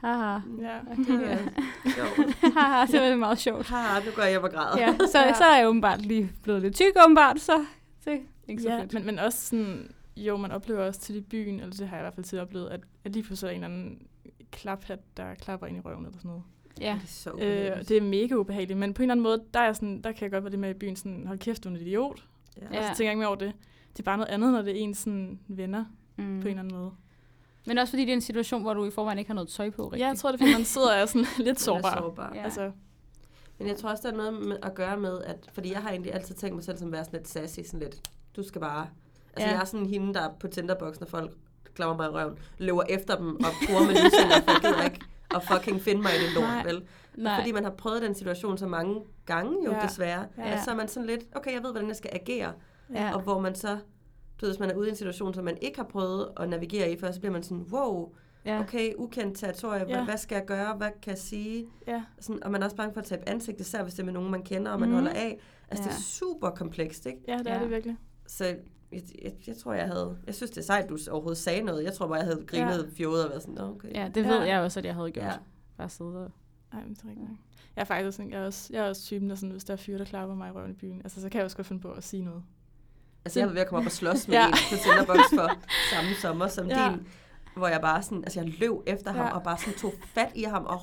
S1: Haha.
S3: Ja.
S2: det er sjovt.
S1: Haha, det var meget sjovt.
S2: Haha, nu går jeg hjem og græder.
S1: Ja, så,
S3: Ja.
S1: så er jeg åbenbart lige blevet lidt tyk, åbenbart, så det er ikke så
S3: ja,
S1: fedt.
S3: men, men også sådan, jo, man oplever også til i byen, eller det har jeg i hvert fald til oplevet, at, at lige pludselig er en eller anden klaphat, der klapper ind i røven eller sådan noget.
S1: Ja,
S2: Det er så
S3: Øh,
S2: ubehageligt.
S3: det er mega ubehageligt, men på en eller anden måde, der, er jeg sådan, der kan jeg godt være det med i byen, sådan, hold kæft, du er en idiot.
S2: ja.
S3: Og så tænker jeg ikke mere over det. Det er bare noget andet, når det er ens sådan, venner
S1: mm.
S3: på en eller anden måde.
S1: Men også fordi det er en situation, hvor du i forvejen ikke har noget tøj på, rigtigt.
S3: Ja, jeg tror, det er, fordi man sidder og er sådan lidt
S2: Man er
S3: sårbar.
S2: sårbar.
S1: Ja.
S3: Altså,
S2: Men jeg tror også, der er noget med at gøre med, at... Fordi jeg har egentlig altid tænkt mig selv som at være sådan lidt sassy, sådan lidt... Du skal bare... Altså,
S1: Ja.
S2: jeg er sådan hende, der på Tinderbox, når folk klammer mig i røven, løber efter dem og bruger med lysinger, for jeg gider ikke at fucking finde mig i det
S3: Nej.
S2: lort, vel?
S1: Nej.
S2: Fordi man har prøvet den situation så mange gange jo,
S3: Ja.
S2: desværre.
S3: Ja.
S2: At så er man sådan lidt, okay, jeg ved, hvordan jeg skal agere.
S1: Ja.
S2: Og hvor man så, du ved, hvis man er ude i en situation, som man ikke har prøvet at navigere i før, så bliver man sådan, wow,
S1: ja.
S2: okay, ukendt territorie,
S3: Ja.
S2: hvad skal jeg gøre, hvad kan jeg sige?
S3: Ja.
S2: Sådan, og man er også bange for at tabe ansigt, især hvis det er med nogen, man kender, og man mm. holder af. Altså, ja. det er super komplekst, ikke?
S3: ja, det er
S1: Ja.
S3: det virkelig.
S2: Så jeg, jeg, jeg tror, jeg havde... Jeg synes, det er sejt, du overhovedet sagde noget. Jeg tror bare, jeg havde grinet ja. fjollet og været sådan, "Nå, okay.
S1: ja, det
S3: Ja.
S1: ved jeg også, at jeg havde gjort.
S2: Ja.
S1: Bare sidde og...
S3: Ej, men det er rigtigt. nok. Jeg er faktisk sådan, jeg er også, jeg er også typen, der sådan, hvis der er fyre, der klapper mig i røven i byen, altså, så kan jeg også godt finde på at sige noget.
S2: Altså, jeg var ved at komme op og slås med
S3: Ja.
S2: ja. en på Tinderbox for samme sommer som
S3: Ja.
S2: ja. din, hvor jeg bare sådan, altså jeg løb efter ham,
S3: Ja.
S2: og bare sådan tog fat i ham, og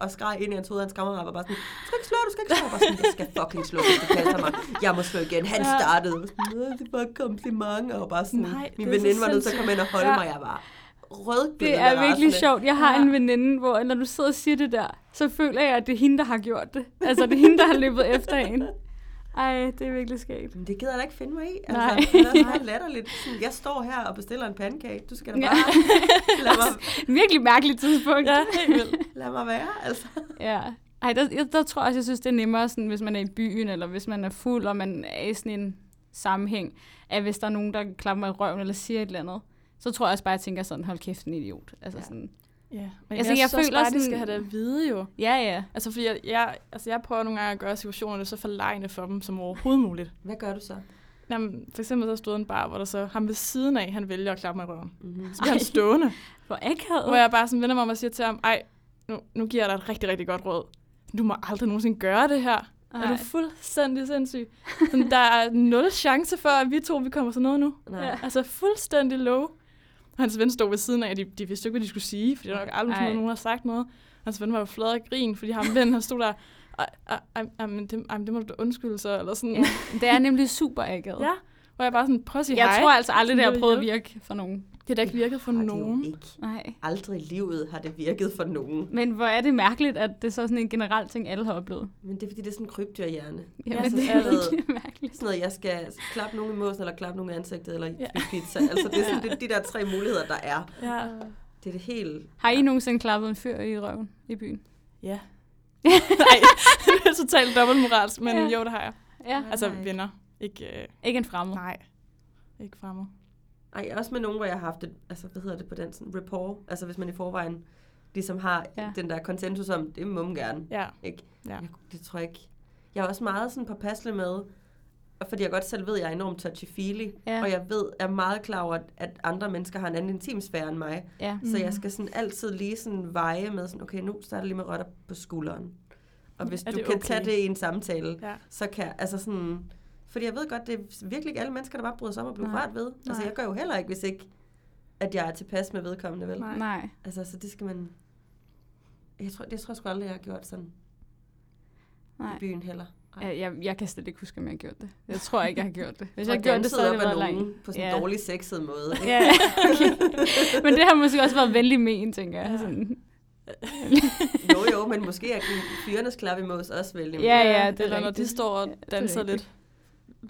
S2: og skreg ind i hans hoved hans kammerat, og bare sådan, du skal ikke slå, du skal ikke slå. Var sådan, jeg skal fucking slå, hvis du passer mig. Jeg må slå igen. Han
S3: Ja.
S2: startede. Var sådan, "Nå, det var et kompliment, og bare sådan,
S3: Nej,
S2: min
S3: det så
S2: veninde var nødt til at komme ind og holde
S3: sindssygt.
S2: mig. Jeg var rødglødende
S1: Det er virkelig
S2: rasende.
S1: sjovt. Jeg har
S3: Ja.
S1: en veninde, hvor når du sidder og siger det der, så føler jeg, at det er hende, der har gjort det. Altså, det er hende, der har løbet efter en. Ej, det er virkelig skægt.
S2: Men det gider jeg da ikke finde mig i.
S1: Nej.
S2: Altså, det er meget latterligt. Sådan, jeg står her og bestiller en pandekage. Du skal da
S1: Ja.
S2: bare lade, mig,
S1: Virkelig mærkeligt tidspunkt.
S3: Ja, helt vildt.
S2: lade mig være. Altså.
S1: Ja. Ej, der, jeg- der tror jeg også, jeg synes, det er nemmere, sådan, hvis man er i byen, eller hvis man er fuld, og man er i sådan en sammenhæng, at hvis der er nogen, der klapper mig i røven, eller siger et eller andet, så tror jeg også bare, at jeg tænker sådan, hold kæft, en idiot. Altså
S2: Ja.
S1: sådan,
S3: Ja, men
S1: Altså, jeg
S3: jeg, jeg føler bare, at de
S1: sådan-
S3: skal have det at vide jo.
S1: ja, ja.
S3: Altså, fordi jeg, jeg, altså, jeg prøver nogle gange at gøre situationerne så forlegne for dem som overhovedet muligt.
S2: Hvad gør du så?
S3: Jamen, for eksempel så stod en bar, hvor der så ham ved siden af, han vælger at klappe mig i røven.
S2: Mm-hmm.
S3: Så bliver han stående,
S1: Hvor akavet.
S3: hvor jeg bare sådan vender mig om og siger til ham, ej, nu, nu giver jeg dig et rigtig, rigtig godt råd. Du må aldrig nogensinde gøre det her. Ej. Er du fuldstændig sindssyg? Sådan, der er nul chance for, at vi to vi kommer til noget nu.
S2: Nej.
S1: Ja.
S3: Altså fuldstændig low. Og hans ven stod ved siden af, og de, de vidste jo ikke, hvad de skulle sige, fordi der var nok aldrig
S1: Ej.
S3: nogen har sagt noget. Hans ven var jo flad af grin, fordi ham ven, han stod der, ej, ej, ej, men det, ej, det må du undskylde så, eller sådan.
S1: Ja, det er nemlig super akavet.
S3: ja. Hvor jeg bare sådan, prøv at sige
S1: Jeg
S3: hej.
S1: tror altså aldrig, det har prøvet at virke for nogen.
S3: Det har da ikke virket for
S2: Har det jo
S3: nogen.
S2: Ikke.
S1: Nej.
S2: Aldrig i livet har det virket for nogen.
S1: Men hvor er det mærkeligt, at det er så sådan en generel ting, alle har oplevet.
S2: Men det er fordi, det er sådan en krybdyrhjerne.
S1: Jamen,
S3: altså,
S1: det
S3: så
S1: er
S3: det-
S1: virkelig mærkeligt.
S2: Sådan noget, jeg skal klappe nogen i måsen, eller klappe nogen i ansigtet, eller
S3: Ja.
S2: ja. pizza. Altså, det er sådan, det de der tre muligheder, der er.
S3: Ja.
S2: Det er det helt...
S1: Har I nogensinde klappet en fyr i røven i byen?
S3: Ja. Nej, det er totalt dobbeltmoralsk, men
S1: Ja.
S3: jo, det har jeg.
S1: Ja.
S3: Altså venner. Ikke, øh,
S1: Ikke en fremmed.
S3: nej. Ikke fremmed.
S2: Ej, også med nogen, hvor jeg har haft et, altså, hvad hedder det på den, sådan rapport. Altså, hvis man i forvejen ligesom har
S1: Ja.
S2: den der konsensus om, det må man gerne.
S3: Ja.
S2: Ikke?
S3: Ja.
S2: Jeg, det tror jeg ikke. Jeg er også meget sådan påpasselig med, og fordi jeg godt selv ved, at jeg er enormt touchy-feely,
S1: Ja.
S2: og jeg ved, er meget klar over, at andre mennesker har en anden intimsfære end mig.
S1: Ja.
S2: Så
S3: Mhm.
S2: jeg skal sådan altid lige sådan veje med sådan, okay, nu starter lige med røtter på skulderen. Og hvis
S3: Er
S2: du kan
S3: okay?
S2: tage det i en samtale,
S3: Ja.
S2: så kan altså sådan... Fordi jeg ved godt, det er virkelig ikke alle mennesker, der bare bryder sig om at blive
S1: Nej.
S2: rørt ved. Altså jeg gør jo heller ikke, hvis ikke, at jeg er tilpas med vedkommende, vel?
S3: Nej.
S2: Altså, så det skal man... Jeg tror, det tror jeg sgu aldrig, jeg har gjort sådan
S1: Nej.
S2: i byen heller.
S1: Jeg, jeg, jeg kan slet ikke huske, om jeg har gjort det. Jeg tror ikke, jeg har gjort det. Hvis jeg har gjort det, så
S2: op
S1: det været
S2: nogen
S1: langt.
S2: på sådan en
S1: Ja.
S2: dårlig sexet måde. ikke?
S1: Ja, okay. Men det har måske også været venlig men, tænker jeg. Sådan.
S2: Jo, jo, men måske er fyrenes klap i mås også vældig.
S1: Ja, ja, det er
S3: Eller når de
S1: rigtigt.
S3: står og
S1: Ja, er
S3: danser
S1: rigtigt.
S3: lidt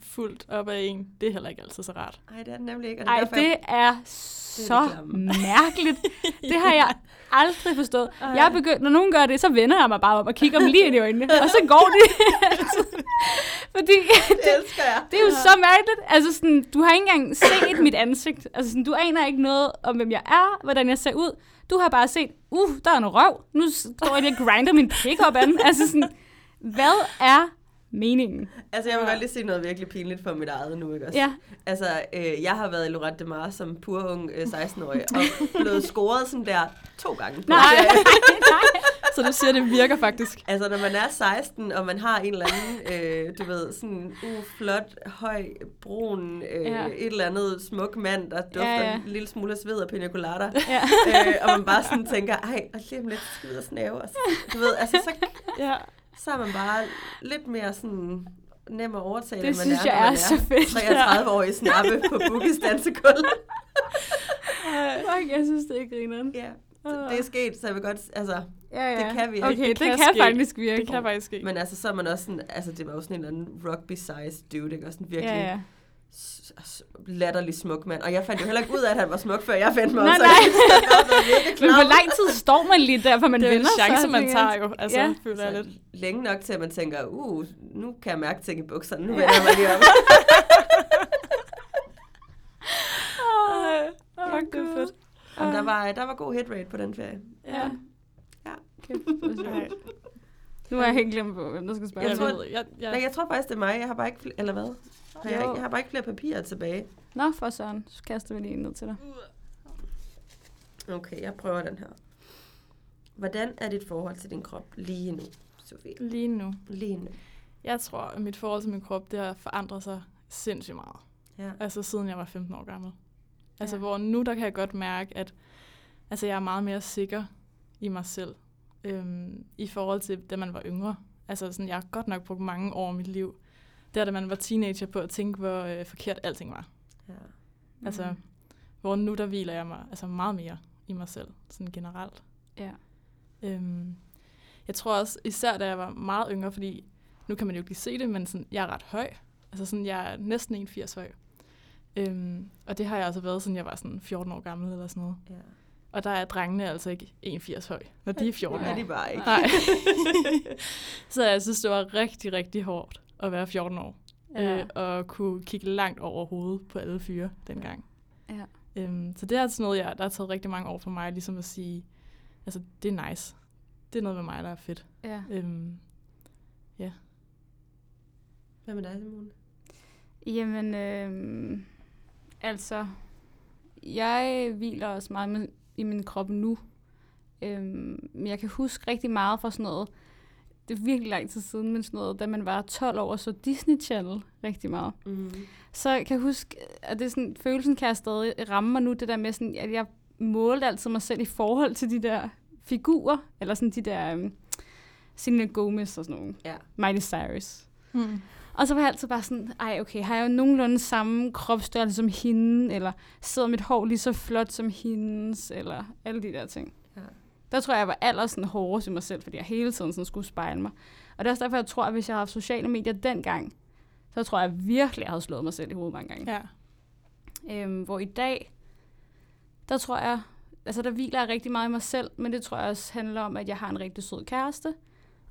S3: fuldt op ad en. Det er heller ikke altid så rart.
S2: Ej, det er det nemlig ikke. og
S1: Ej,
S2: derfor,
S1: det er så
S2: det klamme.
S1: mærkeligt. Det har jeg aldrig forstået.
S3: Ej.
S1: Jeg er begyndt, når nogen gør det, så vender jeg mig bare om og kigger dem lige ind i øjnene. Og så går de altid. Fordi
S2: det elsker jeg.
S1: det er jo så mærkeligt. Altså sådan, du har ikke engang set mit ansigt. Altså sådan, du aner ikke noget om, hvem jeg er, hvordan jeg ser ud. Du har bare set, uh, der er en røv. Nu står jeg og grinder min pick op an. Altså sådan, hvad er meningen?
S2: Altså, jeg vil
S3: Ja.
S2: godt lige sige noget virkelig pinligt for mit eget nu, ikke også?
S1: Ja,
S2: Altså, øh, jeg har været i Lorette de Mar som pur ung øh, 16-årig, og blevet scoret sådan der to gange.
S1: nej,
S2: ferie.
S1: nej.
S3: Så du siger, det virker faktisk.
S2: Altså, når man er 16, og man har en eller anden, øh, du ved, sådan uh, flot, høj, brun, øh,
S1: Ja.
S2: et eller andet smuk mand, der dufter
S1: Ja,
S2: ja,
S1: ja.
S2: ja. en lille smule af sved og pina colada.
S1: Ja.
S2: øh, og man bare sådan tænker, ej, og lige om lidt skider snæve. Og så, du ved, altså, så,
S3: Ja.
S2: Så er man bare lidt mere sådan nem at overtale,
S1: Det
S2: man
S1: synes
S2: er,
S1: jeg er så fedt.
S2: 33 år i snappe på Boogies dansegulv.
S1: Fuck, jeg synes, det er grineren.
S2: ja. det er sket, så jeg vil godt, altså,
S1: Ja, ja.
S2: Det kan virke.
S1: Okay, det,
S3: Det
S1: kan,
S3: kan
S1: kan
S3: ske.
S1: faktisk virke.
S3: Det kan faktisk ske.
S2: men altså, så er man også sådan, altså, det var jo sådan en eller anden rugby-size dude, ikke? Og sådan virkelig
S1: Ja, ja.
S2: Latterlig smuk mand. Og jeg fandt jo heller ikke ud af, at han var smuk, før jeg fandt mig
S1: Nej,
S2: ud, så
S1: nej.
S2: jeg
S1: Men hvor lang tid står man lige der, for man
S3: det er
S1: vender sig?
S3: chance, man tager jo. Altså,
S1: Ja.
S3: føler jeg
S2: Så
S3: lidt.
S2: længe nok til, at man tænker, uh, nu kan jeg mærke ting i bukserne. Nu vender jeg mig lige om.
S1: Åh,
S3: fuck, det er
S1: Gud.
S3: fedt.
S2: Jamen, der, var, der var god hit rate på den ferie.
S1: Ja.
S2: Ja.
S1: Kæft, hvor sjovt. Nu har jeg helt glemt på, hvem der skal spørge.
S2: Jeg
S3: Jeg,
S2: tror-
S3: jeg, jeg,
S2: Nej, jeg tror faktisk, det er mig. Jeg har bare ikke, fl- eller hvad? Har jeg, jeg har bare ikke flere papirer tilbage.
S1: Nå, for søren. Så kaster vi lige en ned til dig.
S2: Okay, jeg prøver den her. Hvordan er dit forhold til din krop lige nu, Sofie?
S3: lige nu.
S2: Lige nu.
S3: Jeg tror, at mit forhold til min krop, det har forandret sig sindssygt meget.
S2: Ja.
S3: Altså siden jeg var 15 år gammel. Altså
S1: Ja.
S3: hvor nu, der kan jeg godt mærke, at altså, jeg er meget mere sikker i mig selv. Øhm, I forhold til, da man var yngre. Altså sådan, jeg har godt nok brugt mange år af mit liv. Der, da man var teenager på at tænke, hvor øh, forkert alting var.
S2: ja.
S3: Altså,
S1: Mhm.
S3: hvor nu, der hviler jeg mig altså meget mere i mig selv, sådan generelt.
S1: Ja.
S3: Øhm, jeg tror også, især da jeg var meget yngre, fordi nu kan man jo ikke lige se det, men sådan, jeg er ret høj. Altså sådan, jeg er næsten 1,80 høj. Øhm, og det har jeg altså været, siden jeg var sådan 14 år gammel eller sådan noget.
S2: ja.
S3: Og der er drengene altså ikke 1,80 høj, når de er 14
S2: Det
S3: år.
S2: er de bare ikke.
S3: Nej. så jeg synes, det var rigtig, rigtig hårdt at være 14 år.
S1: Ja.
S3: Øh, og kunne kigge langt over hovedet på alle fyre dengang.
S1: Ja.
S3: Øhm, så det er sådan noget, jeg, der har taget rigtig mange år for mig, ligesom at sige, altså det er nice. Det er noget med mig, der er fedt.
S1: ja.
S3: Øhm,
S2: Hvad med dig, Simone?
S1: Jamen, øh, altså, jeg hviler også meget med, i min krop nu. Øhm, men jeg kan huske rigtig meget fra sådan noget, det er virkelig lang tid siden, men sådan noget, da man var 12 år, så Disney Channel rigtig meget.
S2: Mm.
S1: Så kan jeg huske, at det er sådan, følelsen kan jeg stadig ramme mig nu, det der med sådan, at jeg målte altid mig selv i forhold til de der figurer, eller sådan de der um, Selena Gomez og sådan nogle,
S2: Ja.
S1: Miley Cyrus.
S3: hmm.
S1: Og så var jeg altid bare sådan, ej okay, har jeg jo nogenlunde samme kropsstørrelse som hende, eller sidder mit hår lige så flot som hendes, eller alle de der ting.
S2: Ja.
S1: Der tror jeg, jeg var aller sådan hårdest i mig selv, fordi jeg hele tiden sådan skulle spejle mig. Og det er også derfor, jeg tror, at hvis jeg havde haft sociale medier dengang, så tror jeg virkelig, jeg havde slået mig selv i hovedet mange gange.
S3: Ja.
S1: Øhm, hvor i dag, der tror jeg, altså der hviler jeg rigtig meget i mig selv, men det tror jeg også handler om, at jeg har en rigtig sød kæreste,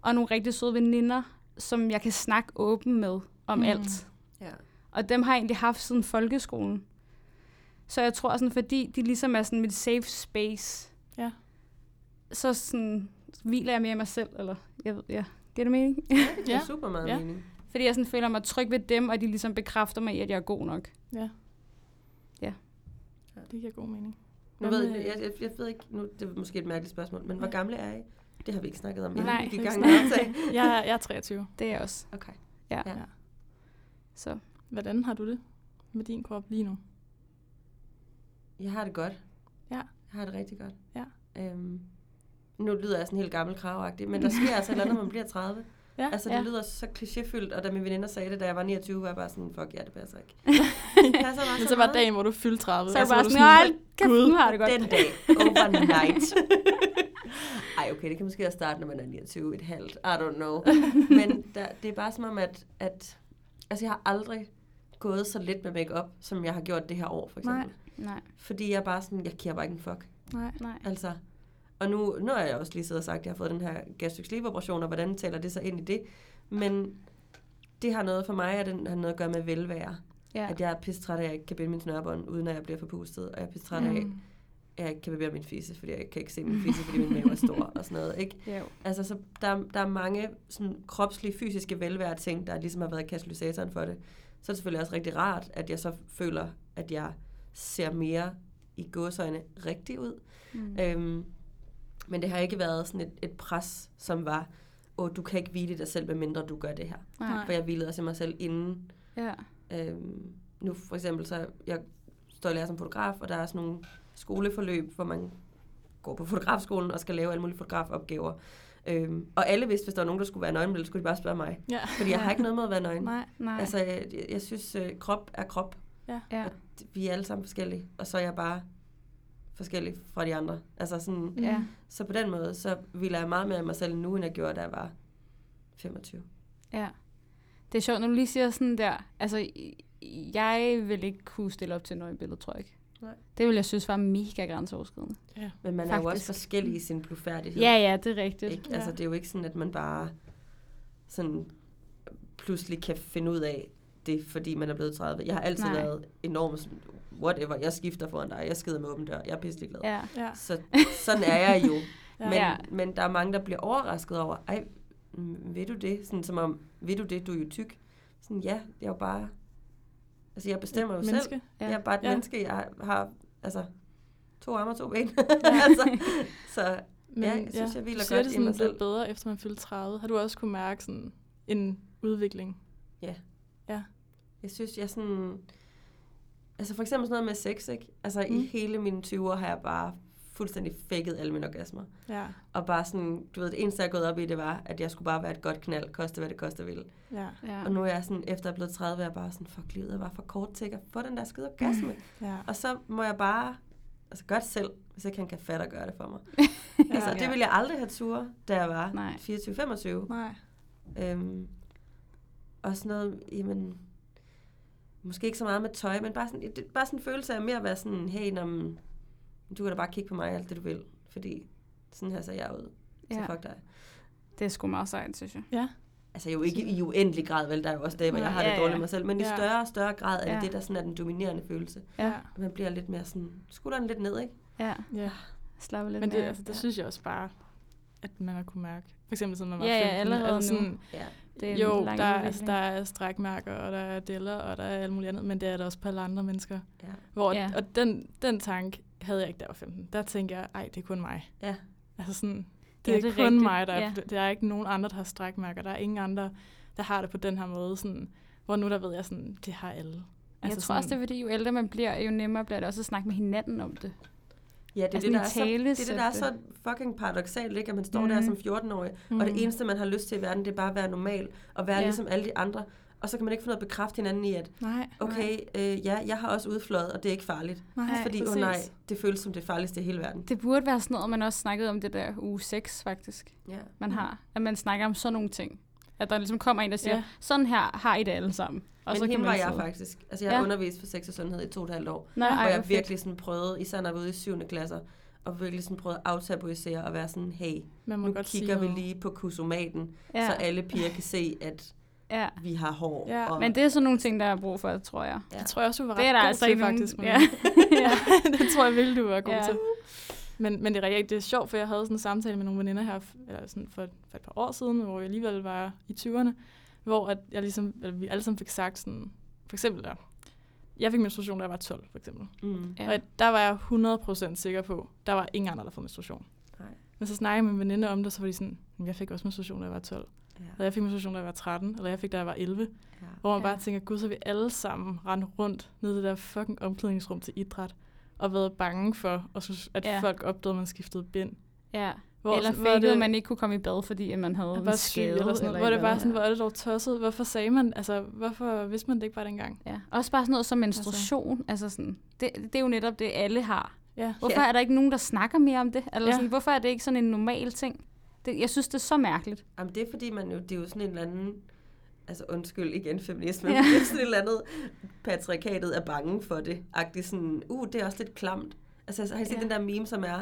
S1: og nogle rigtig søde veninder, som jeg kan snakke åben med om
S3: Mm.
S1: alt.
S2: Ja.
S1: Og dem har jeg egentlig haft siden folkeskolen. Så jeg tror sådan, fordi de ligesom er sådan mit safe space,
S3: Ja.
S1: så sådan, hviler jeg mere i mig selv, eller jeg ved, ja, giver det mening?
S2: Det er
S3: Ja.
S2: super meget
S3: Ja.
S2: mening.
S1: fordi jeg sådan føler mig tryg ved dem, og de ligesom bekræfter mig i, at jeg er god nok.
S3: Ja.
S1: Ja.
S3: Det giver god mening.
S2: Nu ved, jeg, jeg, jeg ved ikke, nu, det er måske et mærkeligt spørgsmål, men hvor
S3: Ja.
S2: gamle er I? Det har vi ikke snakket om,
S1: Nej,
S2: vi gang.
S3: Jeg, er- jeg er 23.
S1: Det er jeg også.
S2: Okay.
S1: Ja.
S2: Ja.
S3: Ja.
S1: Så
S3: Hvordan har du det med din krop lige nu?
S2: Jeg har det godt.
S3: Ja.
S2: Jeg har det rigtig godt.
S3: Ja.
S2: Øhm, nu lyder jeg sådan helt gammel kravagtig, men der sker altså et eller andet, når man bliver 30.
S3: Ja.
S2: Altså, det
S1: Ja.
S2: lyder så klichéfyldt, og da mine veninder sagde det, da jeg var 29, var jeg bare sådan, fuck ja, det passer ikke. Det passer bare
S3: Men
S2: så
S3: var dagen, hvor du fyldte 30.
S1: Så jeg
S3: altså,
S1: bare
S3: hvor du
S1: sådan, kæft,
S3: Gud,
S1: har det godt.
S2: Den dag, overnight. Ej, okay, det kan måske også starte, når man er 29, et halvt. I don't know. Men der, det er bare som om, at, at altså, jeg har aldrig gået så lidt med makeup, som jeg har gjort det her år, for eksempel.
S3: Nej.
S1: Nej,
S2: Fordi jeg bare sådan, jeg giver bare ikke en fuck.
S3: Nej.
S1: nej.
S2: Altså, og nu, nu har jeg også lige siddet og sagt, at jeg har fået den her gastric sleeve operation, og hvordan taler det så ind i det? Men det har noget for mig, at det har noget at gøre med velvære.
S1: Ja.
S2: At jeg er pissetræt af, at jeg ikke kan binde min snørbånd, uden at jeg bliver forpustet. Og jeg er pissetræt af,
S3: Mm.
S2: Jeg ikke kan bevæge min fisse, fordi jeg kan ikke se min fisse, fordi min mave er stor og sådan noget. Ikke?
S1: Jo.
S2: Altså, så der, der er mange sådan, kropslige, fysiske velvære ting, der ligesom har været katalysatoren for det. Så er det selvfølgelig også rigtig rart, at jeg så føler, at jeg ser mere i gåsøjne rigtig ud.
S1: Mm.
S2: Øhm, men det har ikke været sådan et, et pres, som var, åh, du kan ikke hvile dig selv, medmindre du gør det her.
S1: Nej.
S2: For jeg hvilede også i mig selv inden.
S1: Ja.
S2: Øhm, nu for eksempel, så jeg står og lærer som fotograf, og der er sådan nogle skoleforløb, hvor man går på fotografskolen og skal lave alle mulige fotografopgaver. Øhm, og alle vidste, hvis der var nogen, der skulle være nøgen, så skulle de bare spørge mig.
S3: Ja.
S2: Fordi jeg har ikke noget med at være nøgen.
S3: Nej.
S1: Nej.
S2: Altså, jeg, jeg synes, øh, krop er krop.
S1: ja.
S2: Vi er alle sammen forskellige. Og så er jeg bare forskellig fra de andre. Altså sådan,
S1: Ja.
S2: så på den måde, så hviler jeg meget mere i mig selv nu, end jeg gjorde, da jeg var 25.
S1: Ja. Det er sjovt, når du lige siger sådan der, altså, jeg vil ikke kunne stille op til et nøgenbillede, tror jeg ikke.
S2: Nej.
S1: Det vil jeg synes var mega grænseoverskridende.
S3: Ja.
S2: Men man er jo også
S1: Faktisk.
S2: forskellig i sin blufærdighed.
S1: Ja, ja, det er rigtigt.
S2: Ikke?
S3: Ja.
S2: Altså, det er jo ikke sådan, at man bare sådan pludselig kan finde ud af det, fordi man er blevet 30. Jeg har altid
S1: Nej.
S2: Været enormt whatever, jeg skifter foran dig, jeg skider med åben dør, jeg er pisselig glad.
S1: Ja.
S3: Ja.
S2: Så sådan er jeg jo.
S3: Ja.
S2: Men,
S1: Ja.
S2: men der er mange, der bliver overrasket over, ej, mm, ved du det? Sådan som om, ved du det, du er jo tyk. Sådan, ja, jeg er jo bare, altså jeg bestemmer jo selv.
S3: Menneske.
S1: Ja.
S2: Jeg er bare et
S3: Ja.
S2: menneske, jeg har, altså, to arme og to ben. altså, så
S3: Men
S2: Ja, jeg synes, jeg hviler godt
S3: det
S2: i
S3: sådan
S2: mig
S3: lidt
S2: selv.
S3: bedre, efter man fyldte 30. Har du også kunne mærke sådan en udvikling?
S2: Jeg synes, jeg sådan... Altså for eksempel sådan noget med sex, ikke? Altså. Mm. i hele mine 20'er har jeg bare fuldstændig faked alle mine orgasmer.
S3: Ja.
S2: Og bare sådan, du ved, det eneste, jeg er gået op i, det var, at jeg skulle bare være et godt knald, koste hvad det koste ville.
S3: Ja.
S1: Ja.
S2: Og nu er jeg sådan, efter jeg er blevet 30, er jeg bare sådan, fuck, livet er bare for kort til at få den der skide orgasme.
S3: Ja.
S2: Og så må jeg bare, altså gøre det selv, hvis ikke han kan fatte og gøre det for mig. altså,
S3: Ja.
S2: det ville jeg aldrig have tur, da jeg var
S1: Nej.
S2: 24-25.
S3: Nej.
S2: Øhm, og sådan noget, jamen, måske ikke så meget med tøj, men bare sådan, det, bare sådan en følelse af mere at være sådan, hey, når, du kan da bare kigge på mig alt det, du vil, fordi sådan her ser jeg ud. Så
S1: Ja.
S2: fuck dig.
S1: Det er sgu meget sejt, synes jeg.
S3: Ja.
S2: Altså jo ikke i uendelig grad, vel, der er jo også dage, hvor jeg har
S1: Ja,
S2: det
S1: ja.
S2: dårligt med mig selv, men i
S3: Ja.
S2: større og større grad er det
S1: Ja.
S2: det, der sådan er den dominerende følelse.
S1: Ja.
S2: Man bliver lidt mere sådan, skulderen lidt ned, ikke?
S1: Ja.
S3: Ja.
S1: Slapper lidt
S3: Men det,
S1: mere af.
S3: altså, det
S1: ja.
S3: synes jeg også bare, at man har kunne mærke. For eksempel sådan, når man
S1: Ja,
S3: var
S1: ja,
S3: 15.
S1: allerede
S3: altså
S1: nu.
S3: sådan,
S2: Ja.
S1: det er en
S3: jo, der, er- altså, der er strækmærker, og der er deller, og der er alt muligt andet, men det er der også på alle andre mennesker.
S2: Ja.
S3: Hvor,
S1: Ja.
S3: Og den, den tanke havde jeg ikke, da jeg var 15. Der tænkte jeg, ej, det er kun mig.
S2: Ja.
S3: Altså sådan, det
S1: Ja,
S3: er,
S1: det er
S3: kun
S1: rigtigt.
S3: mig, der er,
S1: Ja.
S3: der er ikke nogen andre, der har strækmærker. Der er ingen andre, der har det på den her måde. Sådan, hvor nu der ved jeg sådan, det har alle.
S1: Jeg tror også, det er fordi, jo ældre man bliver, jo nemmere bliver det også at snakke med hinanden om det.
S2: Ja, det er,
S1: Altså,
S2: det, der er, så, det er det, der er så fucking paradoxalt, ikke? At man står
S1: Mhm.
S2: der som 14-årig,
S3: Mm.
S2: og det eneste, man har lyst til i verden, det er bare at være normal, og være
S1: ja.
S2: ligesom alle de andre. Og så kan man ikke finde noget at bekræfte hinanden i, at
S3: Nej,
S2: okay, øh, ja, jeg har også udflået, og det er ikke farligt.
S3: nej,
S2: fordi, åh oh, nej, det føles som det farligste i hele verden.
S1: Det burde være sådan noget, man også snakkede om det der uge 6, faktisk.
S2: Ja.
S1: Man har. At man snakker om sådan nogle ting. At der ligesom kommer en, der siger,
S3: Ja.
S1: sådan her har I det alle sammen. Og
S2: Men
S1: så kan man
S2: var jeg
S1: sidde.
S2: faktisk. Altså, jeg har
S1: Ja.
S2: undervist for sex og sundhed i to og et halvt år.
S1: Nå,
S3: Ja,
S2: Hvor
S1: ej,
S2: jeg
S1: fedt.
S2: virkelig sådan prøvede, især når jeg var ude i 7. klasser, og virkelig sådan prøvede at aftabuisere og være sådan, hey,
S3: Man må
S2: nu
S3: godt
S2: kigger vi lige på kusomaten,
S1: Ja.
S2: så alle piger kan se, at
S1: ja.
S2: vi har hår.
S3: Ja.
S2: og,
S1: Men det er sådan nogle ting, der er brug for, tror jeg.
S2: Ja.
S3: Det tror jeg også, du var ret
S1: Det er der
S3: god
S1: altså
S3: til,
S1: nogen-
S3: faktisk.
S1: Ja.
S3: ja. det tror jeg virkelig, du var god
S1: Ja.
S3: til. Men, men det er rigtigt, det er sjovt, for jeg havde sådan en samtale med nogle veninder her eller sådan for, for et par år siden, hvor jeg alligevel var i 20'erne, hvor at jeg ligesom, eller vi alle sammen fik sagt sådan, for eksempel der, jeg fik menstruation, da jeg var 12, for eksempel.
S2: Mm.
S1: Ja.
S3: Ja. Og der var jeg 100% sikker på, der var ingen andre, der får menstruation.
S2: Nej.
S3: Men så snakkede jeg med en veninde om det, så var de sådan, "Men jeg fik også menstruation, da jeg var 12.
S2: Ja.
S3: Eller jeg fik menstruation, da jeg var 13. Eller jeg fik, da jeg var 11.
S2: Ja.
S3: Hvor man
S1: Ja.
S3: bare tænker, gud, så vi alle sammen rendt rundt ned i det der fucking omklædningsrum til idræt. Og været bange for, at, synes, at
S1: Ja.
S3: folk opdagede, at man skiftede bind.
S1: Ja.
S3: Hvor,
S1: eller
S3: hvor
S1: fakede,
S3: det,
S1: man ikke kunne komme i bad, fordi at man havde en skade.
S3: eller sådan noget.
S1: eller
S3: Hvor
S1: et
S3: det bare sådan, hvor er det dog tosset? Hvorfor sagde man, altså, hvorfor vidste man det ikke bare dengang?
S1: Ja. Også bare sådan noget som menstruation. Altså, altså sådan, det, det er jo netop det, alle har.
S3: Ja.
S1: Hvorfor
S2: Ja.
S1: er der ikke nogen, der snakker mere om det? Eller
S3: Ja.
S1: sådan, hvorfor er det ikke sådan en normal ting? Det, jeg synes, det er så mærkeligt.
S2: Jamen, det er fordi, man jo, det er jo sådan en eller anden, altså undskyld igen feminisme,
S1: Ja.
S2: det er sådan et eller andet, patriarkatet er bange for det. Agtigt sådan, uh, det er også lidt klamt. Altså, har I set
S3: Ja.
S2: den der meme, som er,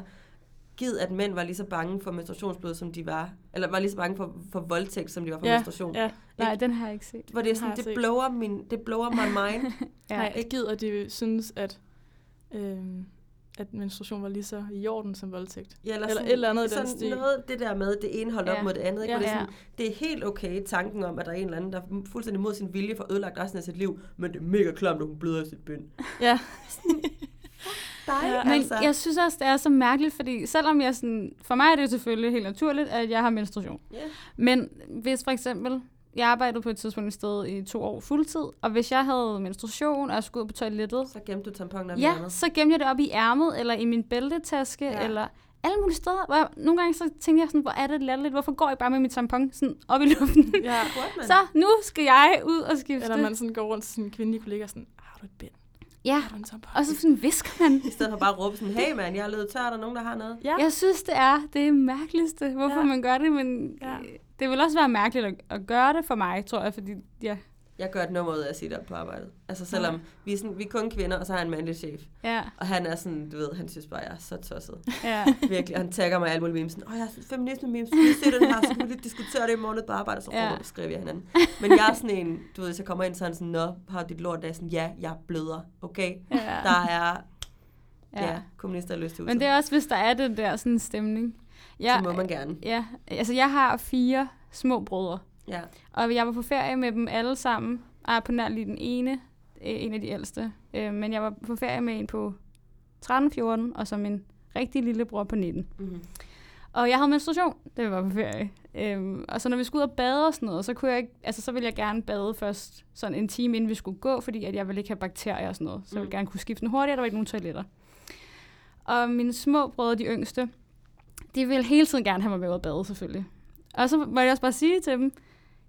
S2: givet at mænd var lige så bange for menstruationsblod, som de var, eller var lige så bange for, for voldtægt, som de var for
S3: Ja,
S2: menstruation.
S3: ja.
S1: Nej, den har jeg ikke set.
S2: Hvor det er sådan, det blower, min, det blower my mind.
S1: Ja.
S3: Nej, jeg gider, at de synes, at, øhm, at menstruation var lige så i orden som voldtægt.
S2: Ja,
S3: Eller et eller andet i den
S2: sådan
S3: stil.
S2: noget, det der med, det ene holdt
S1: Ja.
S2: op mod det andet. Ikke?
S3: Ja.
S2: Det, er
S1: Ja.
S2: sådan, det er helt okay, tanken om, at der er en eller anden, der fuldstændig mod sin vilje får ødelagt resten af sit liv, men det er mega klamt, at hun bløder i sit bind.
S3: Ja.
S2: Nej,
S3: Ja.
S1: Men
S2: altså.
S1: jeg synes også, det er så mærkeligt, fordi selvom jeg sådan... For mig er det jo selvfølgelig helt naturligt, at jeg har menstruation.
S2: Ja.
S1: Men hvis for eksempel... Jeg arbejdede på et tidspunkt et sted i to år fuldtid, og hvis jeg havde menstruation, og jeg skulle ud på toilettet,
S2: Så gemte du tamponen op i
S1: ja,
S2: ærmet.
S1: så gemte jeg det op i ærmet, eller i min bæltetaske,
S3: Ja.
S1: eller alle mulige steder. Hvor jeg, nogle gange så tænkte jeg sådan, hvor er det latterligt, hvorfor går jeg bare med mit tampon sådan op i luften?
S3: ja.
S2: Man?
S1: så nu skal jeg ud og skifte.
S3: Eller man sådan går rundt til sin kvindelige kollega og sådan, har du et bind?
S1: Ja,
S3: Har
S1: og så sådan visker man.
S2: I stedet for bare at råbe sådan, hey mand, jeg er løbet tør, er der nogen, der har noget?
S3: Ja.
S1: Jeg synes, det er det mærkeligste, hvorfor
S3: Ja.
S1: man gør det, men
S3: Ja.
S1: Det vil også være mærkeligt at, at gøre det for mig, tror jeg, fordi ja,
S2: Jeg gør et nummer ud af at sige det op på arbejdet. Altså selvom
S3: Ja.
S2: vi, er sådan, vi er kun kvinder, og så har jeg en mandlig chef.
S1: ja,
S2: Og han er sådan, du ved, han synes bare, jeg er så tosset.
S1: ja,
S2: Virkelig. Han tagger mig alle mulige memes. Åh, jeg er feminisme memes. Skal vi se den her? Så vi diskutere det i morgen på arbejde. Og så
S1: Ja.
S2: ja. skriver jeg hinanden. Men jeg er sådan en, du ved, hvis jeg kommer ind, så er han sådan, Nå, har dit lort? Der er sådan, ja, jeg bløder. Okay?
S1: ja.
S2: Der er, ja,
S1: ja.
S2: kommunister i lyst til
S1: Men det er også, hvis der er den der sådan stemning.
S2: Ja, så må man gerne.
S1: Ja, altså jeg har fire små brødre,
S2: Ja.
S1: og jeg var på ferie med dem alle sammen. Jeg er på nær lige den ene, øh, en af de ældste. Øh, Men jeg var på ferie med en på 13-14, og så min rigtig lille bror på 19.
S2: Mm-hmm.
S1: Og jeg havde menstruation, vi var på ferie. Øhm, og så når vi skulle ud og bade og sådan noget, så, kunne jeg ikke, altså, så ville jeg gerne bade først sådan en time, inden vi skulle gå, fordi at jeg ville ikke have bakterier og sådan noget. Så jeg ville
S2: Mm.
S1: gerne kunne skifte den hurtigere, der var ikke nogen toiletter. Og mine små brødre, de yngste, de ville hele tiden gerne have mig med ud at bade, selvfølgelig. Og så må jeg også bare sige til dem,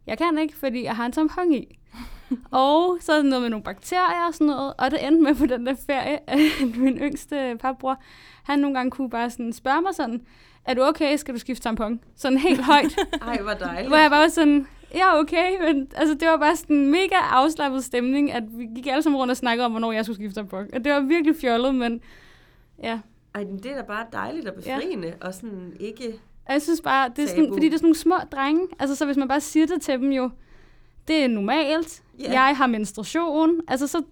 S1: jeg kan ikke, fordi jeg har en tampon i. og så er det noget med nogle bakterier og sådan noget. Og det endte med på den der ferie, at min yngste papbror, han nogle gange kunne bare sådan spørge mig sådan, er du okay, skal du skifte tampon? Sådan helt højt.
S2: Ej, hvor dejligt.
S1: hvor jeg bare var sådan, ja okay, men altså, det var bare sådan en mega afslappet stemning, at vi gik alle sammen rundt og snakkede om, hvornår jeg skulle skifte tampon. Og det var virkelig fjollet, men ja.
S2: Ej, men det er da bare dejligt og befriende, ja. og sådan ikke...
S1: Og jeg synes bare, det er sådan,
S2: Tabu.
S1: fordi det er sådan nogle små drenge. Altså, så hvis man bare siger det til dem jo, det er normalt,
S2: Ja.
S1: jeg har menstruation. Altså, så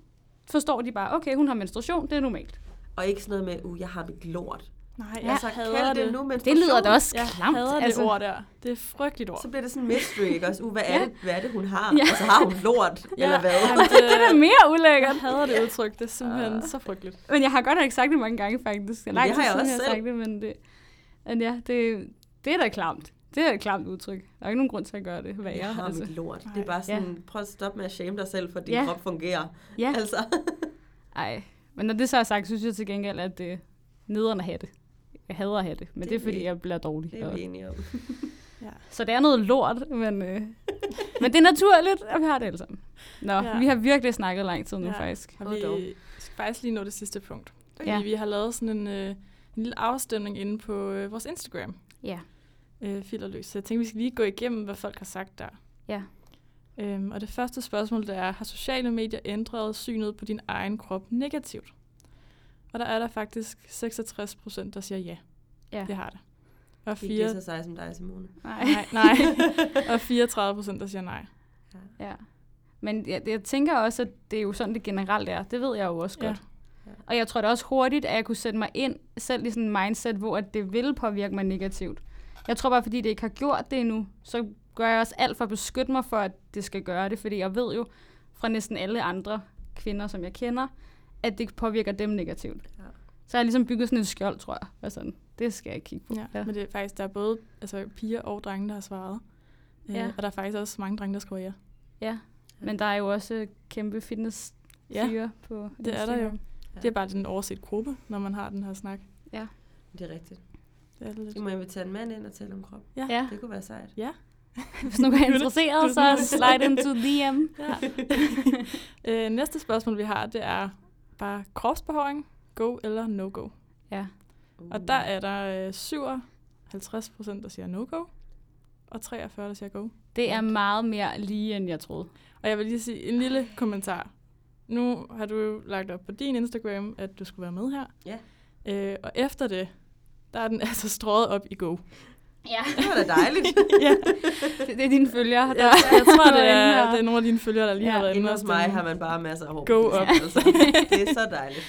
S1: forstår de bare, okay, hun har menstruation, det er normalt.
S2: Og ikke sådan noget med, uh, jeg har mit lort.
S3: Nej,
S1: Ja,
S3: jeg
S2: altså,
S3: hader
S2: kald det
S3: det.
S2: nu
S1: Det lyder da også
S3: Jeg
S1: klamt.
S3: hader
S1: altså.
S3: det ord der. Det er frygteligt ord.
S2: Så bliver det sådan en mystery, ikke også? Uh, hvad er,
S1: Ja.
S2: det, hvad er det, hun har?
S1: Ja.
S2: Og så har hun lort,
S3: Ja,
S2: eller hvad?
S3: jamen,
S1: det er da mere ulækkert.
S3: Jeg hader det udtryk. Det er simpelthen
S2: Ah.
S3: så frygteligt.
S1: Men jeg har godt nok sagt det mange gange, faktisk. Lang
S2: det har jeg også
S1: jeg har
S2: selv.
S1: sagt det, men det, men ja, det, det er da klamt. Det er et klamt udtryk. Der er ikke nogen grund til at gøre det værre.
S2: Jeg har
S1: altså.
S2: mit lort. Det
S3: Nej.
S2: er bare sådan, prøv at stoppe med at shame dig selv, for din
S1: Ja.
S2: krop fungerer.
S1: Ja,
S2: Altså,
S1: ej. Men når det så er sagt, synes jeg til gengæld, at det er nederen at have det. Jeg hader at have det, men det,
S2: Det
S1: er
S2: vi-
S1: fordi, jeg bliver dårlig.
S2: det er
S1: Og-
S2: vi enige om.
S3: Ja.
S1: Så det er noget lort, men, øh, men det er naturligt, at vi har det alle sammen. Nå,
S3: Ja.
S1: vi har virkelig snakket lang tid nu,
S3: Ja.
S1: faktisk.
S3: Og vi skal faktisk lige nå det sidste punkt. Fordi
S1: Ja.
S3: vi har lavet sådan en, øh, en lille afstemning inde på øh, vores Instagram.
S1: Ja.
S3: Øh, filterløs. Så jeg tænkte, vi skal lige gå igennem, hvad folk har sagt der.
S1: Ja.
S3: Øhm, og det første spørgsmål, det er, har sociale medier ændret synet på din egen krop negativt? Og der er der faktisk 66 procent, der siger ja.
S1: Ja.
S3: Det har det. Og,
S2: Ikke
S3: fire,
S2: lige så sej som dig, Simone.
S1: Nej.
S3: nej, nej. og 34 procent, der siger nej.
S1: Ja. Men jeg, jeg tænker også, at det er jo sådan, det generelt er. Det ved jeg jo også
S3: Ja.
S1: godt. Og jeg tror da også hurtigt, at jeg kunne sætte mig ind selv i sådan en mindset, hvor at det ville påvirke mig negativt. Jeg tror bare, fordi det ikke har gjort det endnu, så gør jeg også alt for at beskytte mig for, at det skal gøre det. Fordi jeg ved jo fra næsten alle andre kvinder, som jeg kender, at det påvirker dem negativt.
S2: Ja.
S1: Så jeg har ligesom bygget sådan et skjold, tror jeg. Og sådan, det skal jeg kigge på.
S3: Ja. ja. Men det er faktisk, der er både altså, piger og drenge, der har svaret.
S1: Ja.
S3: Øh, og der er faktisk også mange drenge, der skriver ja.
S1: ja. Men der er jo også kæmpe fitness
S3: Ja,
S1: på
S3: det er der jo.
S1: Instagram.
S2: Ja.
S3: Det er bare den overset gruppe, når man har den her snak.
S2: Det er rigtigt.
S3: Det er det lidt.
S2: Vi må invitere en mand ind og tale om krop.
S3: Ja.
S1: Ja,
S2: Det kunne være sejt.
S3: Ja.
S1: hvis nogen er interesseret, så slide into DM.
S3: ja. øh, næste spørgsmål, vi har, det er bare kropsbehåring, go eller no-go.
S1: Ja.
S3: Og der er der øh, 57 procent, der siger no-go, og 43, der siger go.
S1: Det er meget mere lige, end jeg troede.
S3: Og jeg vil lige sige en lille kommentar. Nu har du jo lagt op på din Instagram, at du skulle være med her.
S2: Ja.
S3: Øh, og efter det, der er den altså strøget op i go.
S1: Ja.
S2: Det var da dejligt.
S3: ja,
S1: Det, det er dine følgere, der
S3: jeg, jeg tror, det er, det er nogle af dine følgere, der lige
S1: Ja,
S3: har været
S2: Inde hos
S3: og
S2: mig har man bare masser af hår.
S3: Go
S2: fisen, Altså. Det er så dejligt.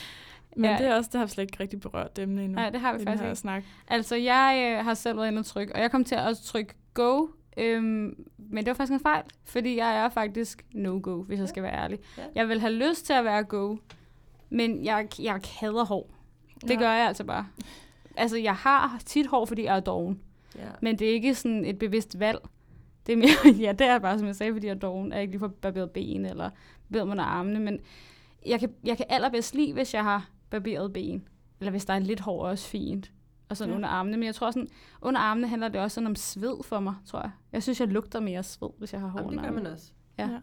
S3: Men
S1: Ja.
S3: det er også, det har vi slet ikke rigtig berørt emne endnu.
S1: Nej, det har vi faktisk
S3: her
S1: ikke.
S3: snak.
S1: Altså, jeg øh, har selv været inde og trykke, og jeg kom til at også trykke go, øhm, men det var faktisk en fejl, fordi jeg er faktisk no-go, hvis jeg skal være ærlig.
S2: Ja.
S1: Jeg vil have lyst til at være go, men jeg, jeg hader hår. Det
S3: Ja.
S1: gør jeg altså bare. Altså, jeg har tit hår, fordi jeg er doven,
S2: Ja.
S1: men det er ikke sådan et bevidst valg. Det er mere, ja, det er bare, som jeg sagde, fordi jeg er doven, at jeg ikke lige får barberet ben eller barberet mig under armene, men jeg kan, jeg kan allerbedst lide, hvis jeg har barberet ben, eller hvis der er lidt hår også fint, og sådan
S3: Ja.
S1: under armene. Men jeg tror sådan, under armene handler det også sådan om sved for mig, tror jeg. Jeg synes, jeg lugter mere sved, hvis jeg har hår
S2: Jamen, det gør man også.
S1: Ja.
S3: Ja.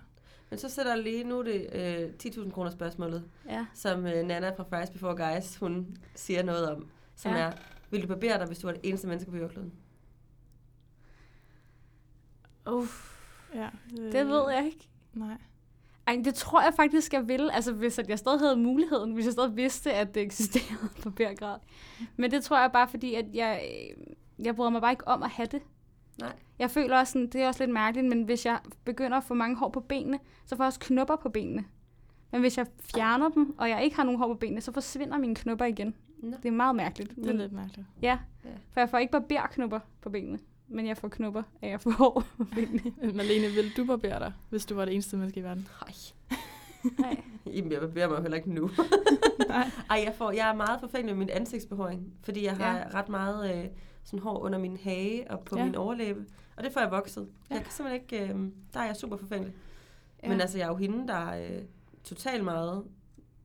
S2: Men så sætter jeg lige, nu er det øh, 10.000 kroner spørgsmålet,
S1: Ja.
S2: som øh, Nana fra Fries Before Guys, hun siger noget om, som
S1: Ja.
S2: ja. er, vil du barbere dig, hvis du var det eneste menneske på jordkloden?
S1: Uff,
S3: Ja,
S1: det ved jeg ikke.
S3: Nej.
S1: Ej, det tror jeg faktisk, jeg ville. Altså, hvis at jeg stadig havde muligheden, hvis jeg stadig vidste, at det eksisterede på bærgrad. Men det tror jeg bare, fordi at jeg, øh, jeg bryder mig bare ikke om at have det.
S2: Nej.
S1: Jeg føler også sådan, det er også lidt mærkeligt, men hvis jeg begynder at få mange hår på benene, så får jeg også knupper på benene. Men hvis jeg fjerner dem, og jeg ikke har nogen hår på benene, så forsvinder mine knupper igen.
S2: Nå.
S1: Det er meget mærkeligt.
S3: Det er lidt mærkeligt.
S1: Ja,
S2: Ja.
S1: for jeg får ikke barberknupper på benene, men jeg får knupper af at få hår på benene.
S3: Malene, vil du barbere dig, hvis du var det eneste menneske i verden?
S2: Nej.
S1: Nej.
S2: Jamen, jeg barberer mig heller ikke nu.
S3: Nej.
S2: Ej, jeg, får, jeg er meget forfængelig med min ansigtsbehåring, fordi jeg har
S1: Ja.
S2: ret meget øh, sådan hår under min hage og på
S3: Ja.
S2: min overlæbe. Og det får jeg vokset.
S1: Ja.
S2: Jeg kan simpelthen ikke... Øh, der er jeg super forfængelig.
S1: Ja.
S2: Ja. Men altså, jeg er jo hende, der øh, totalt meget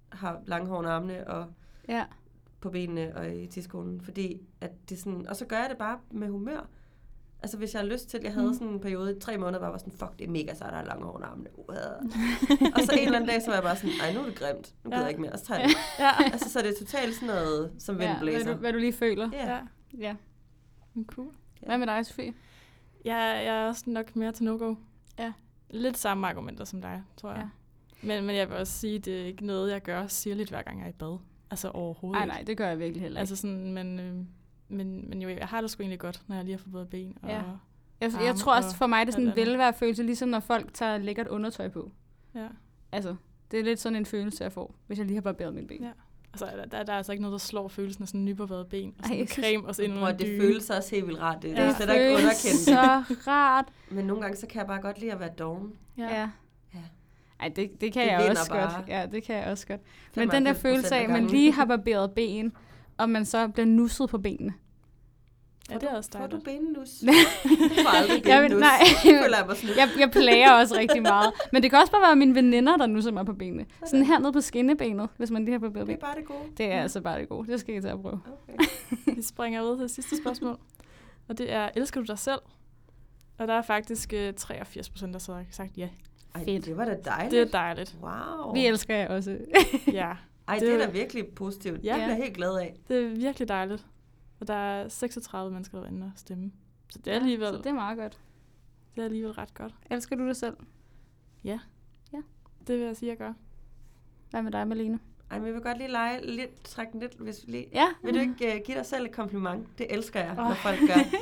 S2: har lange hår under armene og
S1: Ja.
S2: på benene og i tidskolen. Fordi at det sådan... Og så gør jeg det bare med humør. Altså, hvis jeg har lyst til... Jeg havde
S1: Mm.
S2: mm. sådan en periode i tre måneder, hvor jeg var sådan, fuck, det er mega sejt, der er lange under armene. Uh. og så en eller anden dag, så var jeg bare sådan, ej, nu er det grimt. Nu gider
S3: Ja.
S2: jeg ikke mere. Og så tager jeg det.
S3: Ja.
S2: Altså, så er det totalt sådan noget, som
S1: ja
S2: vindblæser.
S1: hvad, du, hvad du lige føler.
S2: Ja.
S3: ja.
S1: Ja.
S3: Men Cool.
S1: Hvad med dig, Sofie?
S3: Jeg, jeg er også nok mere til no-go.
S1: Ja.
S3: Lidt samme argumenter som dig, tror jeg.
S1: Ja.
S3: Ja. Men, men jeg vil også sige, det er ikke noget, jeg gør sirligt hver gang jeg er i bad. Altså overhovedet
S1: Nej, nej, det gør jeg virkelig heller ikke.
S3: Altså sådan, men, øh, men, men jo, jeg har det sgu egentlig godt, når jeg lige har fået både ben og...
S1: Ja. Jeg, jeg tror også,
S3: og
S1: for mig er det sådan en velværefølelse, ligesom når folk tager lækkert undertøj på.
S3: ja.
S1: Altså, det er lidt sådan en følelse, jeg får, hvis jeg lige har barberet mine ben.
S3: Ja. Altså, der, der, der er altså ikke noget, der slår følelsen af sådan nybarberet ben, og
S1: Ej,
S3: sådan
S1: synes-
S3: creme, og så ind
S2: Prøv,
S3: under
S2: at det
S3: dyne.
S2: føles også helt vildt rart. Det,
S3: Ja.
S2: det er slet ikke underkendt.
S1: så rart.
S2: Men nogle gange, så kan jeg bare godt lide at være doven.
S1: Ja.
S3: Ja.
S1: Ej, det, det kan
S2: Det
S1: jeg også
S2: bare.
S1: godt. Ja, det kan jeg også godt. Men den der
S2: 95%
S1: følelse af, at man lige har barberet ben, og man så bliver nusset på benene.
S3: Ja, det er også
S2: Får du
S3: dejligt.
S2: benenus? Jeg får aldrig
S1: Jeg
S2: benenus.
S1: nej.
S2: Det jeg mig.
S1: Jeg, jeg plager også rigtig meget. Men det kan også bare være mine veninder, der nusser mig på benene. Sådan hernede på skinnebenet, hvis man lige har
S2: Det
S1: ben.
S2: er bare det gode.
S1: Det er altså bare det gode. Det skal I til at prøve.
S2: Okay.
S3: Vi springer ud til det sidste spørgsmål. Og det er, elsker du dig selv? Og der er faktisk øh, 83 procent, der så har sagt ja.
S2: Ej,
S1: Fedt.
S2: det var da dejligt.
S3: Det er dejligt.
S2: Wow.
S1: Vi elsker jer også.
S3: Ja,
S2: Ej,
S3: det
S2: det er da virkelig positivt.
S3: Ja.
S2: Det bliver jeg helt glad af.
S3: det er virkelig dejligt. Og der er 36 mennesker, der var inde og stemme. Så det er alligevel,
S1: Så det er meget godt.
S3: det er alligevel ret godt.
S1: Elsker du dig selv?
S3: Det vil jeg sige, jeg gør.
S1: Hvad med dig, Malene?
S2: Ej, men jeg vil godt lige lege lidt, trække den lidt, hvis vi lige...
S1: Ja.
S2: Vil du ikke uh, give dig selv et kompliment? Det elsker jeg,
S3: Åh.
S2: når folk gør.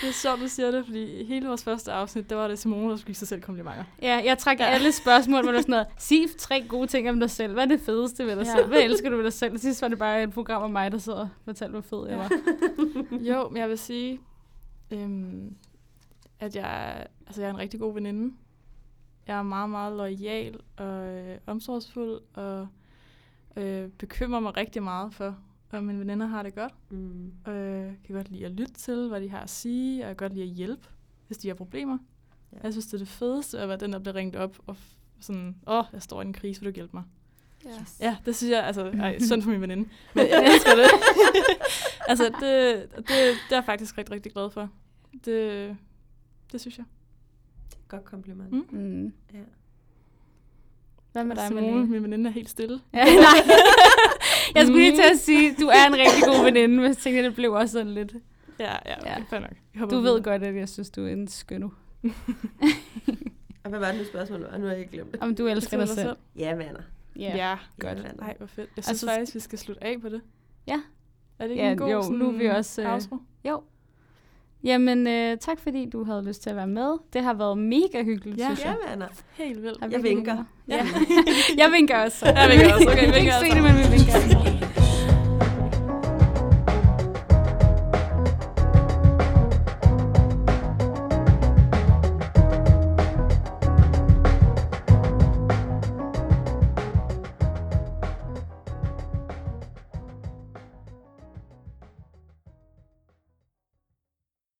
S3: Det er sjovt, du siger det, fordi hele vores første afsnit, der var det Simone, der skulle give sig selv komplimenter.
S1: Ja, jeg trækker ja. Alle spørgsmål, hvor der er sådan noget, sig tre gode ting om dig selv. Hvad er det fedeste ved dig ja. Selv? Hvad elsker du ved dig selv? Sidst var det bare et program om mig, der sidder og fortalte, hvor fed jeg var.
S3: Jo, men jeg vil sige, øhm, at jeg, altså jeg er en rigtig god veninde. Jeg er meget, meget lojal og øh, omsorgsfuld, og øh, bekymrer mig rigtig meget for, om mine veninder har det godt.
S2: Mm.
S3: Øh, kan godt lide at lytte til, hvad de har at sige, og jeg kan godt lide at hjælpe, hvis de har problemer.
S2: Ja.
S3: Jeg synes, det er det fedeste at være den, der bliver ringet op og sådan, åh, oh, jeg står i en krise, vil du hjælpe mig?
S2: Yes.
S3: Ja, det synes jeg, altså, ej, synd for min veninde. Men jeg elsker det. altså, det, det, det er jeg faktisk rigtig, rigtig glad for. Det, det synes jeg.
S2: Godt kompliment.
S3: Mm.
S1: Mm.
S2: Ja.
S1: Hvad med dig,
S3: Simone,
S1: Malene?
S3: min veninde er helt stille.
S1: Ja, nej. jeg skulle lige til at sige, du er en rigtig god veninde, men jeg tænkte, det blev også sådan lidt.
S3: Ja, ja, okay,
S1: Ja.
S3: nok. Jeg
S1: Du ved godt, at jeg synes, du er en skønnu.
S2: Og hvad var det nu spørgsmål? Og nu har jeg ikke glemt det.
S1: Om du elsker dig selv.
S2: Ja, venner.
S1: Ja.
S3: Ja,
S1: godt.
S2: venner.
S3: Nej, hvor fedt. Jeg synes
S1: Altså,
S3: altså, faktisk, vi skal slutte af på det.
S1: Ja.
S3: Er det ikke
S1: Ja,
S3: en god
S1: jo,
S3: sådan,
S1: nu er vi også, øh,
S3: outro?
S1: Jo. Jamen, øh, tak fordi du havde lyst til at være med. Det har været mega hyggeligt,
S3: Ja.
S1: synes jeg.
S2: Ja, venner.
S3: Helt vildt.
S2: Jeg vinker.
S1: Ja. jeg vinker også.
S3: Jeg vinker også. Okay,
S1: vi kan
S3: vinker
S1: ikke se det, men vi vinker.